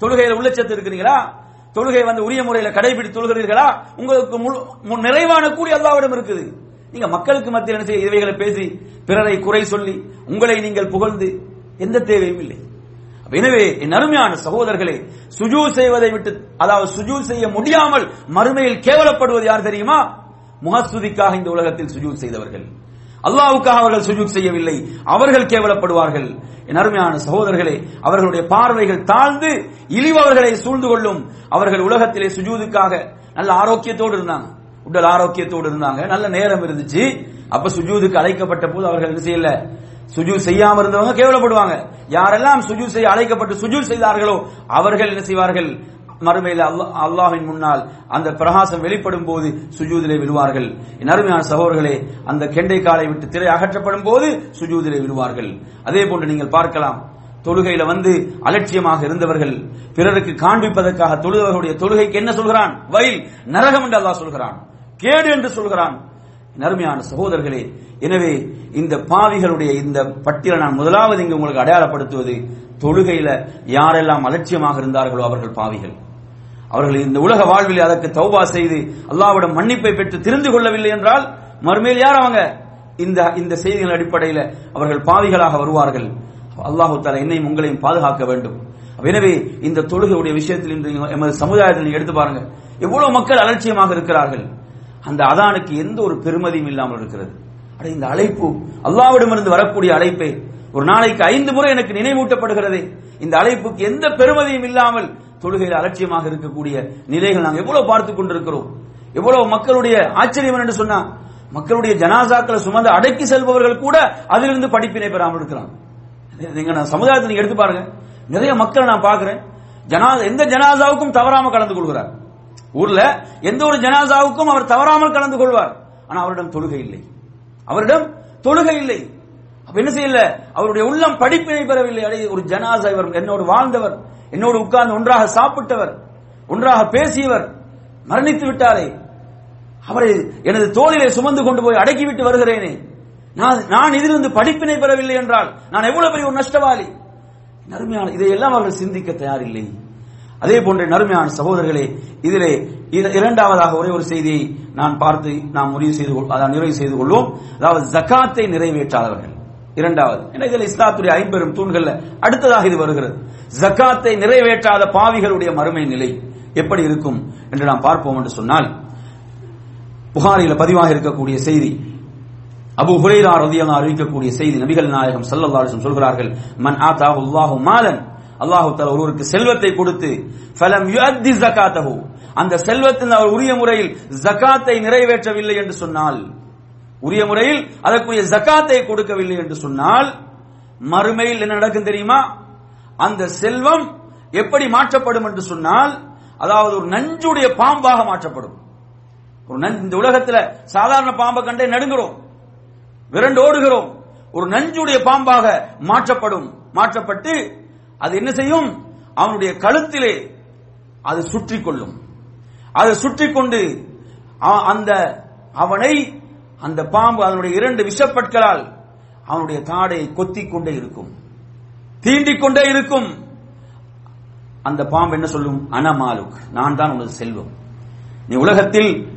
தொழுகையில் உள்ளச்சத்து இருக்கிறீங்களா தொழுகை வந்து உரிய முறையில் கடைபிடித்து தொழுகிறீர்களா? உங்களுக்கு முழு- நிறைவான கூலி அல்லாவிடம் இருக்குது. நீங்க மக்களுக்கு மத்தியில் என்ன செய்ய இவைகளை பேசி பிறரை குறை சொல்லி உங்களை நீங்கள் புகழ்ந்து எந்த தேவையும் இல்லை. எனவே என் அருமையான சகோதரர்களே சுஜூ செய்வதை விட்டு அதாவது சுஜூ செய்ய முடியாமல் மறுமையில் கேவலப்படுவது யார் தெரியுமா? முகஸ்துதிக்காக இந்த உலகத்தில் சுஜு செய்தவர்கள். அல்லாவுக்காக அவர்கள் சுஜூத் செய்யவில்லை. அவர்கள் கேவலப்படுவார்கள். என் அருமையான சகோதரர்களே அவர்களுடைய பார்வைகள் தாழ்ந்து இழிவவர்களை சூழ்ந்து கொள்ளும். அவர்கள் உலகத்திலே சுஜூதுக்காக நல்ல ஆரோக்கியத்தோடு இருந்தாங்க. உடல் ஆரோக்கியத்தோடு இருந்தாங்க. நல்ல நேரம் இருந்துச்சு. அப்ப சுஜூதுக்கு அழைக்கப்பட்ட போது அவர்கள் என்ன செய்யல? சுஜூ செய்யாம இருந்தவங்க கேவலப்படுவாங்க. யாரெல்லாம் சுஜூ செய்ய அழைக்கப்பட்டு சுஜூ செய்தார்களோ அவர்கள் என்ன செய்வார்கள்? மறுமையில் அல்லாஹின் முன்னால் அந்த பிரகாசம் வெளிப்படும் போது சுஜூதிலே விழுவார்கள். என் அருமையான சகோதரர்களே அந்த கெண்டை காலை விட்டு திரை அகற்றப்படும் போது சுஜூதிலே விழுவார்கள். அதே போன்று நீங்கள் பார்க்கலாம் தொழுகையில வந்து அலட்சியமாக இருந்தவர்கள் பிறருக்கு காண்பிப்பதற்காக தொழுதவர்களுடைய தொழுகைக்கு என்ன சொல்கிறான்? வயல் நரகம் என்று அல்லாஹ் சொல்கிறான். கேடு என்று சொல்கிறான். நேர்மையான சகோதரர்களே எனவே இந்த பாவிகளுடைய இந்த பட்டியலை நான் முதலாவது இங்கு உங்களுக்கு அடையாளப்படுத்துவது தொழுகையில யாரெல்லாம் அலட்சியமாக இருந்தார்களோ அவர்கள் பாவிகள். அவர்கள் இந்த உலக வாழ்வில் அதற்கு தௌபா செய்து அல்லாவிடம் மன்னிப்பை பெற்று தெரிந்து கொள்ளவில்லை என்றால் மறுமையில் யார் அவங்க? இந்த இந்த செய்திகள் அடிப்படையில் அவர்கள் பாவிகளாக வருவார்கள். அல்லாஹு தாலா என்னையும் உங்களையும் பாதுகாக்க வேண்டும். எனவே இந்த தொழுகையுடைய விஷயத்தில் இன்று எமது சமுதாயத்தில் எடுத்து பாருங்க. எவ்வளவு மக்கள் அலட்சியமாக இருக்கிறார்கள். அந்த அதானுக்கு எந்த ஒரு பெருமதியும் இல்லாமல் இருக்கிறது. அட இந்த அழைப்பு அல்லாவிடமிருந்து வரக்கூடிய அழைப்பை. ஒரு நாளைக்கு ஐந்து முறை எனக்கு நினைவூட்டப்படுகிறது. இந்த அழைப்புக்கு எந்த பெருமதியும் இல்லாமல் தொழுகையில் அலட்சியமாக இருக்கக்கூடிய நிலைகள் நாங்கள் எவ்வளவு பார்த்துக் கொண்டிருக்கிறோம். எவ்வளவு மக்களுடைய ஆச்சரியம் என்று சொன்னா மக்களுடைய ஜனாசாக்களை சுமந்து அடக்கி செல்பவர்கள் கூட அதிலிருந்து படிப்பினை பெறாமல் இருக்கிறாங்க நீங்க நான் சமுதாயத்தை நீங்க எடுத்து பாருங்க. நிறைய மக்களை நான் பார்க்கிறேன். ஜனாதா எந்த ஜனாசாவுக்கும் தவறாம கலந்து கொள்கிறார். ஊர்ல எந்த ஒரு ஜனாசாவுக்கும் அவர் தவறாமல் கலந்து கொள்வார். ஆனா அவரிடம் தொழுகை இல்லை. அவரிடம் தொழுகை இல்லை. அப்ப என்ன செய்யல? அவருடைய உள்ளம் படிப்பினை பெறவில்லை. அடைய ஒரு ஜனாசா இவர் என்னோடு வாழ்ந்தவர். என்னோடு உட்கார்ந்து ஒன்றாக சாப்பிட்டவர். ஒன்றாக பேசியவர். மரணித்து விட்டாரே. அவரை எனது தோளிலே சுமந்து கொண்டு போய் அடக்கிவிட்டு வருகிறேனே. நான் நான் இதிலிருந்து படிப்பினை பெறவில்லை என்றால் நான் எவ்வளவு பெரிய ஒரு நஷ்டவாளி? நறுமையான இதையெல்லாம் அவர்கள் சிந்திக்க தயாரில்லை. அதே போன்ற நறுமையான சகோதரர்களே இதிலே இரண்டாவதாக ஒரே ஒரு செய்தியை நான் பார்த்து நாம் முடிவு செய்து அதான் நிறைவு செய்து கொள்வோம். அதாவது ஜக்காத்தை நிறைவேற்றாதவர்கள். இரண்டாவது ஏன்னா இதில் இஸ்லாத்துடைய ஐம்பெரும் தூண்கள்ல அடுத்ததாக இது வருகிறது. ஜக்காத்தை நிறைவேற்றாத பாவிகளுடைய மறுமை நிலை எப்படி இருக்கும் என்று நாம் பார்ப்போம் என்று சொன்னால் புகாரில பதிவாக இருக்கக்கூடிய செய்தி அபு ஹுரைரா ரலியல்லாஹு அறிவிக்கக்கூடிய செய்தி நபிகள் நாயகம் ஸல்லல்லாஹு சொல்கிறார்கள் மன் ஆதா உல்லாஹு மாலன் அல்லாஹு தஆலா ஒருவருக்கு செல்வத்தை கொடுத்து ஃபலம் யுஅத்தி ஜகாத்தஹு அந்த செல்வத்தில் அவர் உரிய முறையில் ஜகாத்தை நிறைவேற்றவில்லை என்று சொன்னால் உரிய முறையில் அதற்குரிய ஜகாத்தை கொடுக்கவில்லை என்று சொன்னால் மறுமையில் என்ன நடக்கும் தெரியுமா? அந்த செல்வம் எப்படி மாற்றப்படும் என்று சொன்னால் அதாவது ஒரு நஞ்சுடைய பாம்பாக மாற்றப்படும். ஒரு நன்- இந்த உலகத்துல சாதாரண பாம்பை கண்டே நடுங்குறோம் விரண்டு ஓடுகிறோம் ஒரு நஞ்சுடைய பாம்பாக மாற்றப்படும் மாற்றப்பட்டு அது என்ன செய்யும்? அவனுடைய கழுத்திலே அது சுற்றி கொள்ளும் அது சுற்றி கொண்டு அந்த அவனை அந்த பாம்பு அதனுடைய இரண்டு விஷப்பற்களால் அவனுடைய தாடையை கொத்திக் கொண்டே இருக்கும். தீண்டிக் கொண்டே இருக்கும். அந்த பாம்பு என்ன சொல்லும்? அனமாலுக் நான் தான் உனது செல்வம். நீ உலகத்தில்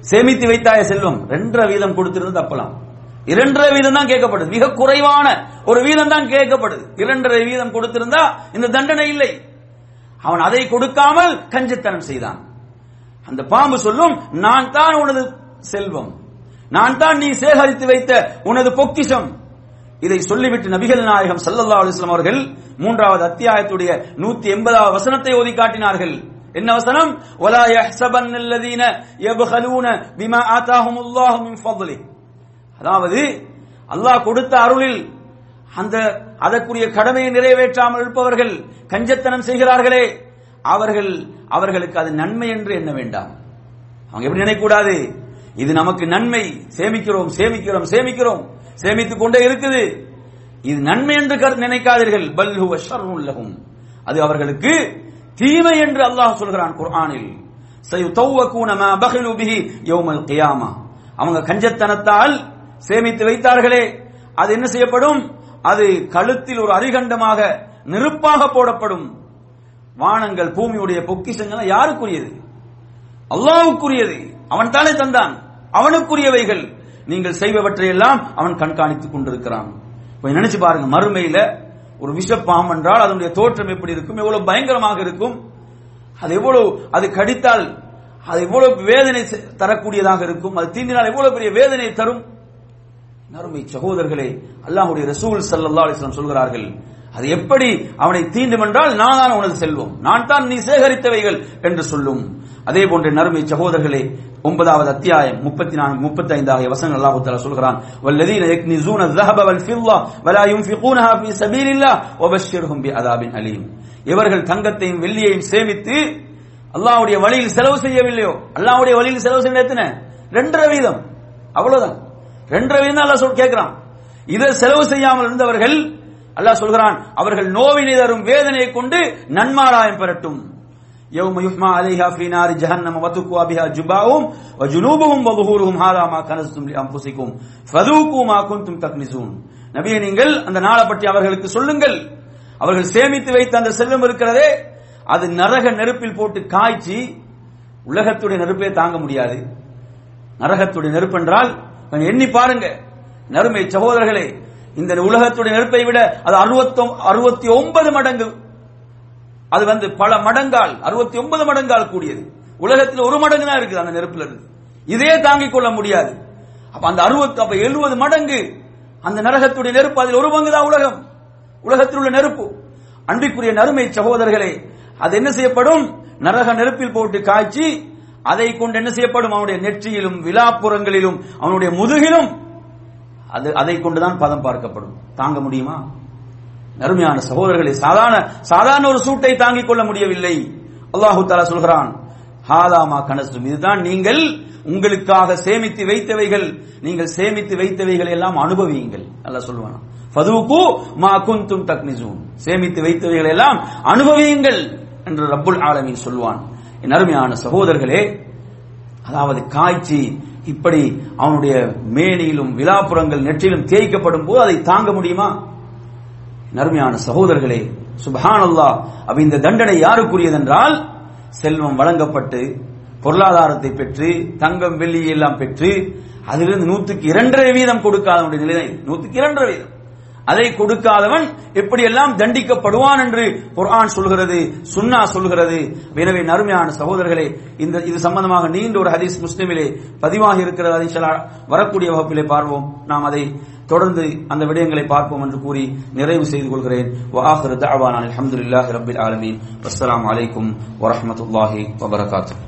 சேமித்து வைத்தாய செல்வம். ரெண்டரை வீதம் கொடுத்திருந்து தப்பலாம். இரண்டரை வீதம் தான் கேட்கப்படுது மிக குறைவான ஒரு வீதம் தான் கேட்கப்படுது இரண்டரை வீதம் கொடுத்திருந்தா இந்த தண்டனை இல்லை அவன் அதை கொடுக்காமல் கஞ்சத்தனம் செய்தான் அந்த பாம்பு சொல்லும் நான் தான் உனது செல்வம் நான் தான் நீ சேகரித்து வைத்த உனது பொக்கிஷம் இதை சொல்லிவிட்டு நபிகள் நாயகம் ஸல்லல்லாஹு அலைஹி வஸல்லம் அவர்கள் மூன்றாவது அத்தியாயத்துடைய நூத்தி எண்பதாவது வசனத்தை ஓதி காட்டினார்கள் என்ன வசனம் ولا يحسبن الذين يبخلون بما آتاهم الله من فضله அதாவது அல்லாஹ் கொடுத்த அருளில் அந்த அதற்குரிய கடமையை நிறைவேற்றாமல் இருப்பவர்கள் கஞ்சத்தனம் செய்கிறார்களே அவர்கள் அவர்களுக்கு அது நன்மை என்று எண்ண வேண்டாம். அவங்க எப்படி நினைக்கூடாது இது நமக்கு நன்மை. சேமிக்கிறோம் சேமிக்கிறோம் சேமிக்கிறோம். சேமித்துக் கொண்டே இருக்குது. இது நன்மை என்று கரு- நினைக்காதீர்கள். பல்லு ஹுவ அது அவர்களுக்கு தீமை என்று அல்லாஹ் சொல்கிறான் குர்ஆனில். சயுதவ்வகூன மா பஹிலு பிஹி யௌமல் கியாமா. அவங்க கஞ்சத்தனத்தால் சேமித்து வைத்தார்களே. அது என்ன செய்யப்படும்? அது கழுத்தில் ஒரு அரிகண்டமாக நெருப்பாக போடப்படும். வானங்கள் பூமியுடைய பொக்கிஷங்கள் யாருக்குரியது? அல்லாவுக்குரியது. அவன் தானே தந்தான். அவனுக்குரியவைகள். நீங்கள் செய்பவற்றை எல்லாம் அவன் கண்காணித்துக் கொண்டிருக்கிறான். கொஞ்சம் நினைச்சு பாருங்க மறுமையில ஒரு விஷப்பாம் என்றால் அதனுடைய தோற்றம் எப்படி இருக்கும்? எவ்வளவு பயங்கரமாக இருக்கும்? அது எவ்வளவு அது கடித்தால் அது எவ்வளவு வேதனை செ- தரக்கூடியதாக இருக்கும்? அது தீண்டினால் எவ்வளவு பெரிய வேதனை தரும்? நறுமை சகோதரர்களே அல்லாஹ்வுடைய ரசூல் ஸல்லல்லாஹு அலைஹி வஸல்லம் சொல்கிறார்கள் அது எப்படி அவனை தீண்டும் என்றால் நான் தான் உனது செல்வம் நான் தான் நீ சேகரித்தவைகள் என்று சொல்லும் அதே போன்ற நறுமை சகோதரர்களே ஒன்பதாவது அத்தியாயம் முப்பத்தி நான்கு முப்பத்தி ஐந்து ஆகிய வசனங்கள் அல்லாஹ் தஆலா சொல்கிறான் வல்லதீன யக்னிசூன الذهب والفضة ولا ينفقونها في سبيل الله وبشرهم بعذاب أليم இவர்கள் தங்கத்தையும் வெள்ளியையும் சேமித்து அல்லாஹ்வுடைய வழியில் செலவு செய்யவில்லையோ அல்லாஹ்வுடைய வழியில் செலவு செய்ய எத்தனை ரெண்டரை வீதம் அவ்வளவுதான் ரெண்டரை வீதம் அல்லாஹ் சொல் கேட்கிறான் இதை செலவு செய்யாமல் இருந்தவர்கள் அல்லாஹ் சொல்கிறான் அவர்கள் நோவினை தரும் வேதனையை கொண்டு நன்மாராயம் பெறட்டும் يوم يحمى عليها في نار جهنم وتكوى بها جباههم وجنوبهم وظهورهم هذا ما كنزتم لانفسكم فذوقوا ما كنتم تكنزون நபியே நீங்கள் அந்த நாளை பற்றி அவர்களுக்கு சொல்லுங்கள் அவர்கள் சேமித்து வைத்த அந்த செல்வம் இருக்கிறதே அது நரக நெருப்பில் போட்டு காய்ச்சி உலகத்துடைய நெருப்பே தாங்க முடியாது நரகத்துடைய நெருப்பு என்றால் கொஞ்சம் எண்ணி பாருங்க. நறுமை சகோதரர்களே இந்த உலகத்துடைய நெருப்பை விட அது அறுபத்தி அறுபத்தி ஒன்பது மடங்கு. அது வந்து பல மடங்கால் அறுபத்தி ஒன்பது மடங்கால் கூடியது. உலகத்தில் ஒரு மடங்கு தான் இருக்குது அந்த நெருப்புல இருந்து இதே தாங்கிக் கொள்ள முடியாது. அப்ப அந்த அறுபத்தி அப்ப எழுபது மடங்கு. அந்த நரகத்துடைய நெருப்பு அதில் ஒரு பங்கு தான் உலகம். உலகத்தில் உள்ள நெருப்பு. அன்பிற்குரிய நறுமை சகோதரர்களே அது என்ன செய்யப்படும்? நரக நெருப்பில் போட்டு காய்ச்சி அதை கொண்டு என்ன செய்யப்படும்? அவனுடைய நெற்றியிலும் விழாப்புறங்களிலும் அவனுடைய முதுகிலும் அது அதை கொண்டுதான் பதம் பார்க்கப்படும். தாங்க முடியுமா? நறுமையான சகோதரர்களை சாதாரண சாதாரண ஒரு சூட்டை தாங்கிக் கொள்ள முடியவில்லை. அல்லாஹு தாலா சொல்கிறான் ஹாலாமா கனசும் இதுதான் நீங்கள் உங்களுக்காக சேமித்து வைத்தவைகள். நீங்கள் சேமித்து வைத்தவைகள் எல்லாம் அனுபவியுங்கள். நல்லா சொல்லுவான் ஃபதூகு மா குந்தும் தக்னிசூன். சேமித்து வைத்தவைகள் எல்லாம் அனுபவியுங்கள் என்று ரப்புல் ஆலமீன் சொல்வான் என் அருமையான சகோதரர்களே அதாவது காய்ச்சி இப்படி அவனுடைய மேனியிலும் விழாப்புறங்கள் நெற்றிலும் தேய்க்கப்படும் போது அதை தாங்க முடியுமா? நருமையான சகோதரர்களே சுபஹானல்லா அப்ப இந்த தண்டனை யாருக்குரியதென்றால் செல்வம் வழங்கப்பட்டு பொருளாதாரத்தை பெற்று தங்கம் வெள்ளி எல்லாம் பெற்று அதிலிருந்து நூத்துக்கு இரண்டரை வீதம் கொடுக்காத நிலை நூத்துக்கு இரண்டரை வீதம். அதை கொடுக்காதவன் எப்படியெல்லாம் தண்டிக்கப்படுவான் என்று குர்ஆன் சொல்கிறது சுன்னா சொல்கிறது. எனவே நறுமையான சகோதரர்களே இந்த இது சம்பந்தமாக நீண்ட ஒரு ஹதீஸ் முஸ்லிமிலே பதிவாகி இருக்கிறது. அதை வரக்கூடிய வகுப்பிலே பார்ப்போம் நாம் அதை தொடர்ந்து அந்த விடயங்களை பார்ப்போம் என்று கூறி நிறைவு செய்து கொள்கிறேன். வாஹிரு தஅவானா அல்ஹம்துலில்லாஹி ரப்பில் ஆலமீன். அஸ்ஸலாமு அலைக்கும் வரஹ்மத்துல்லாஹி வபரகாத்துஹு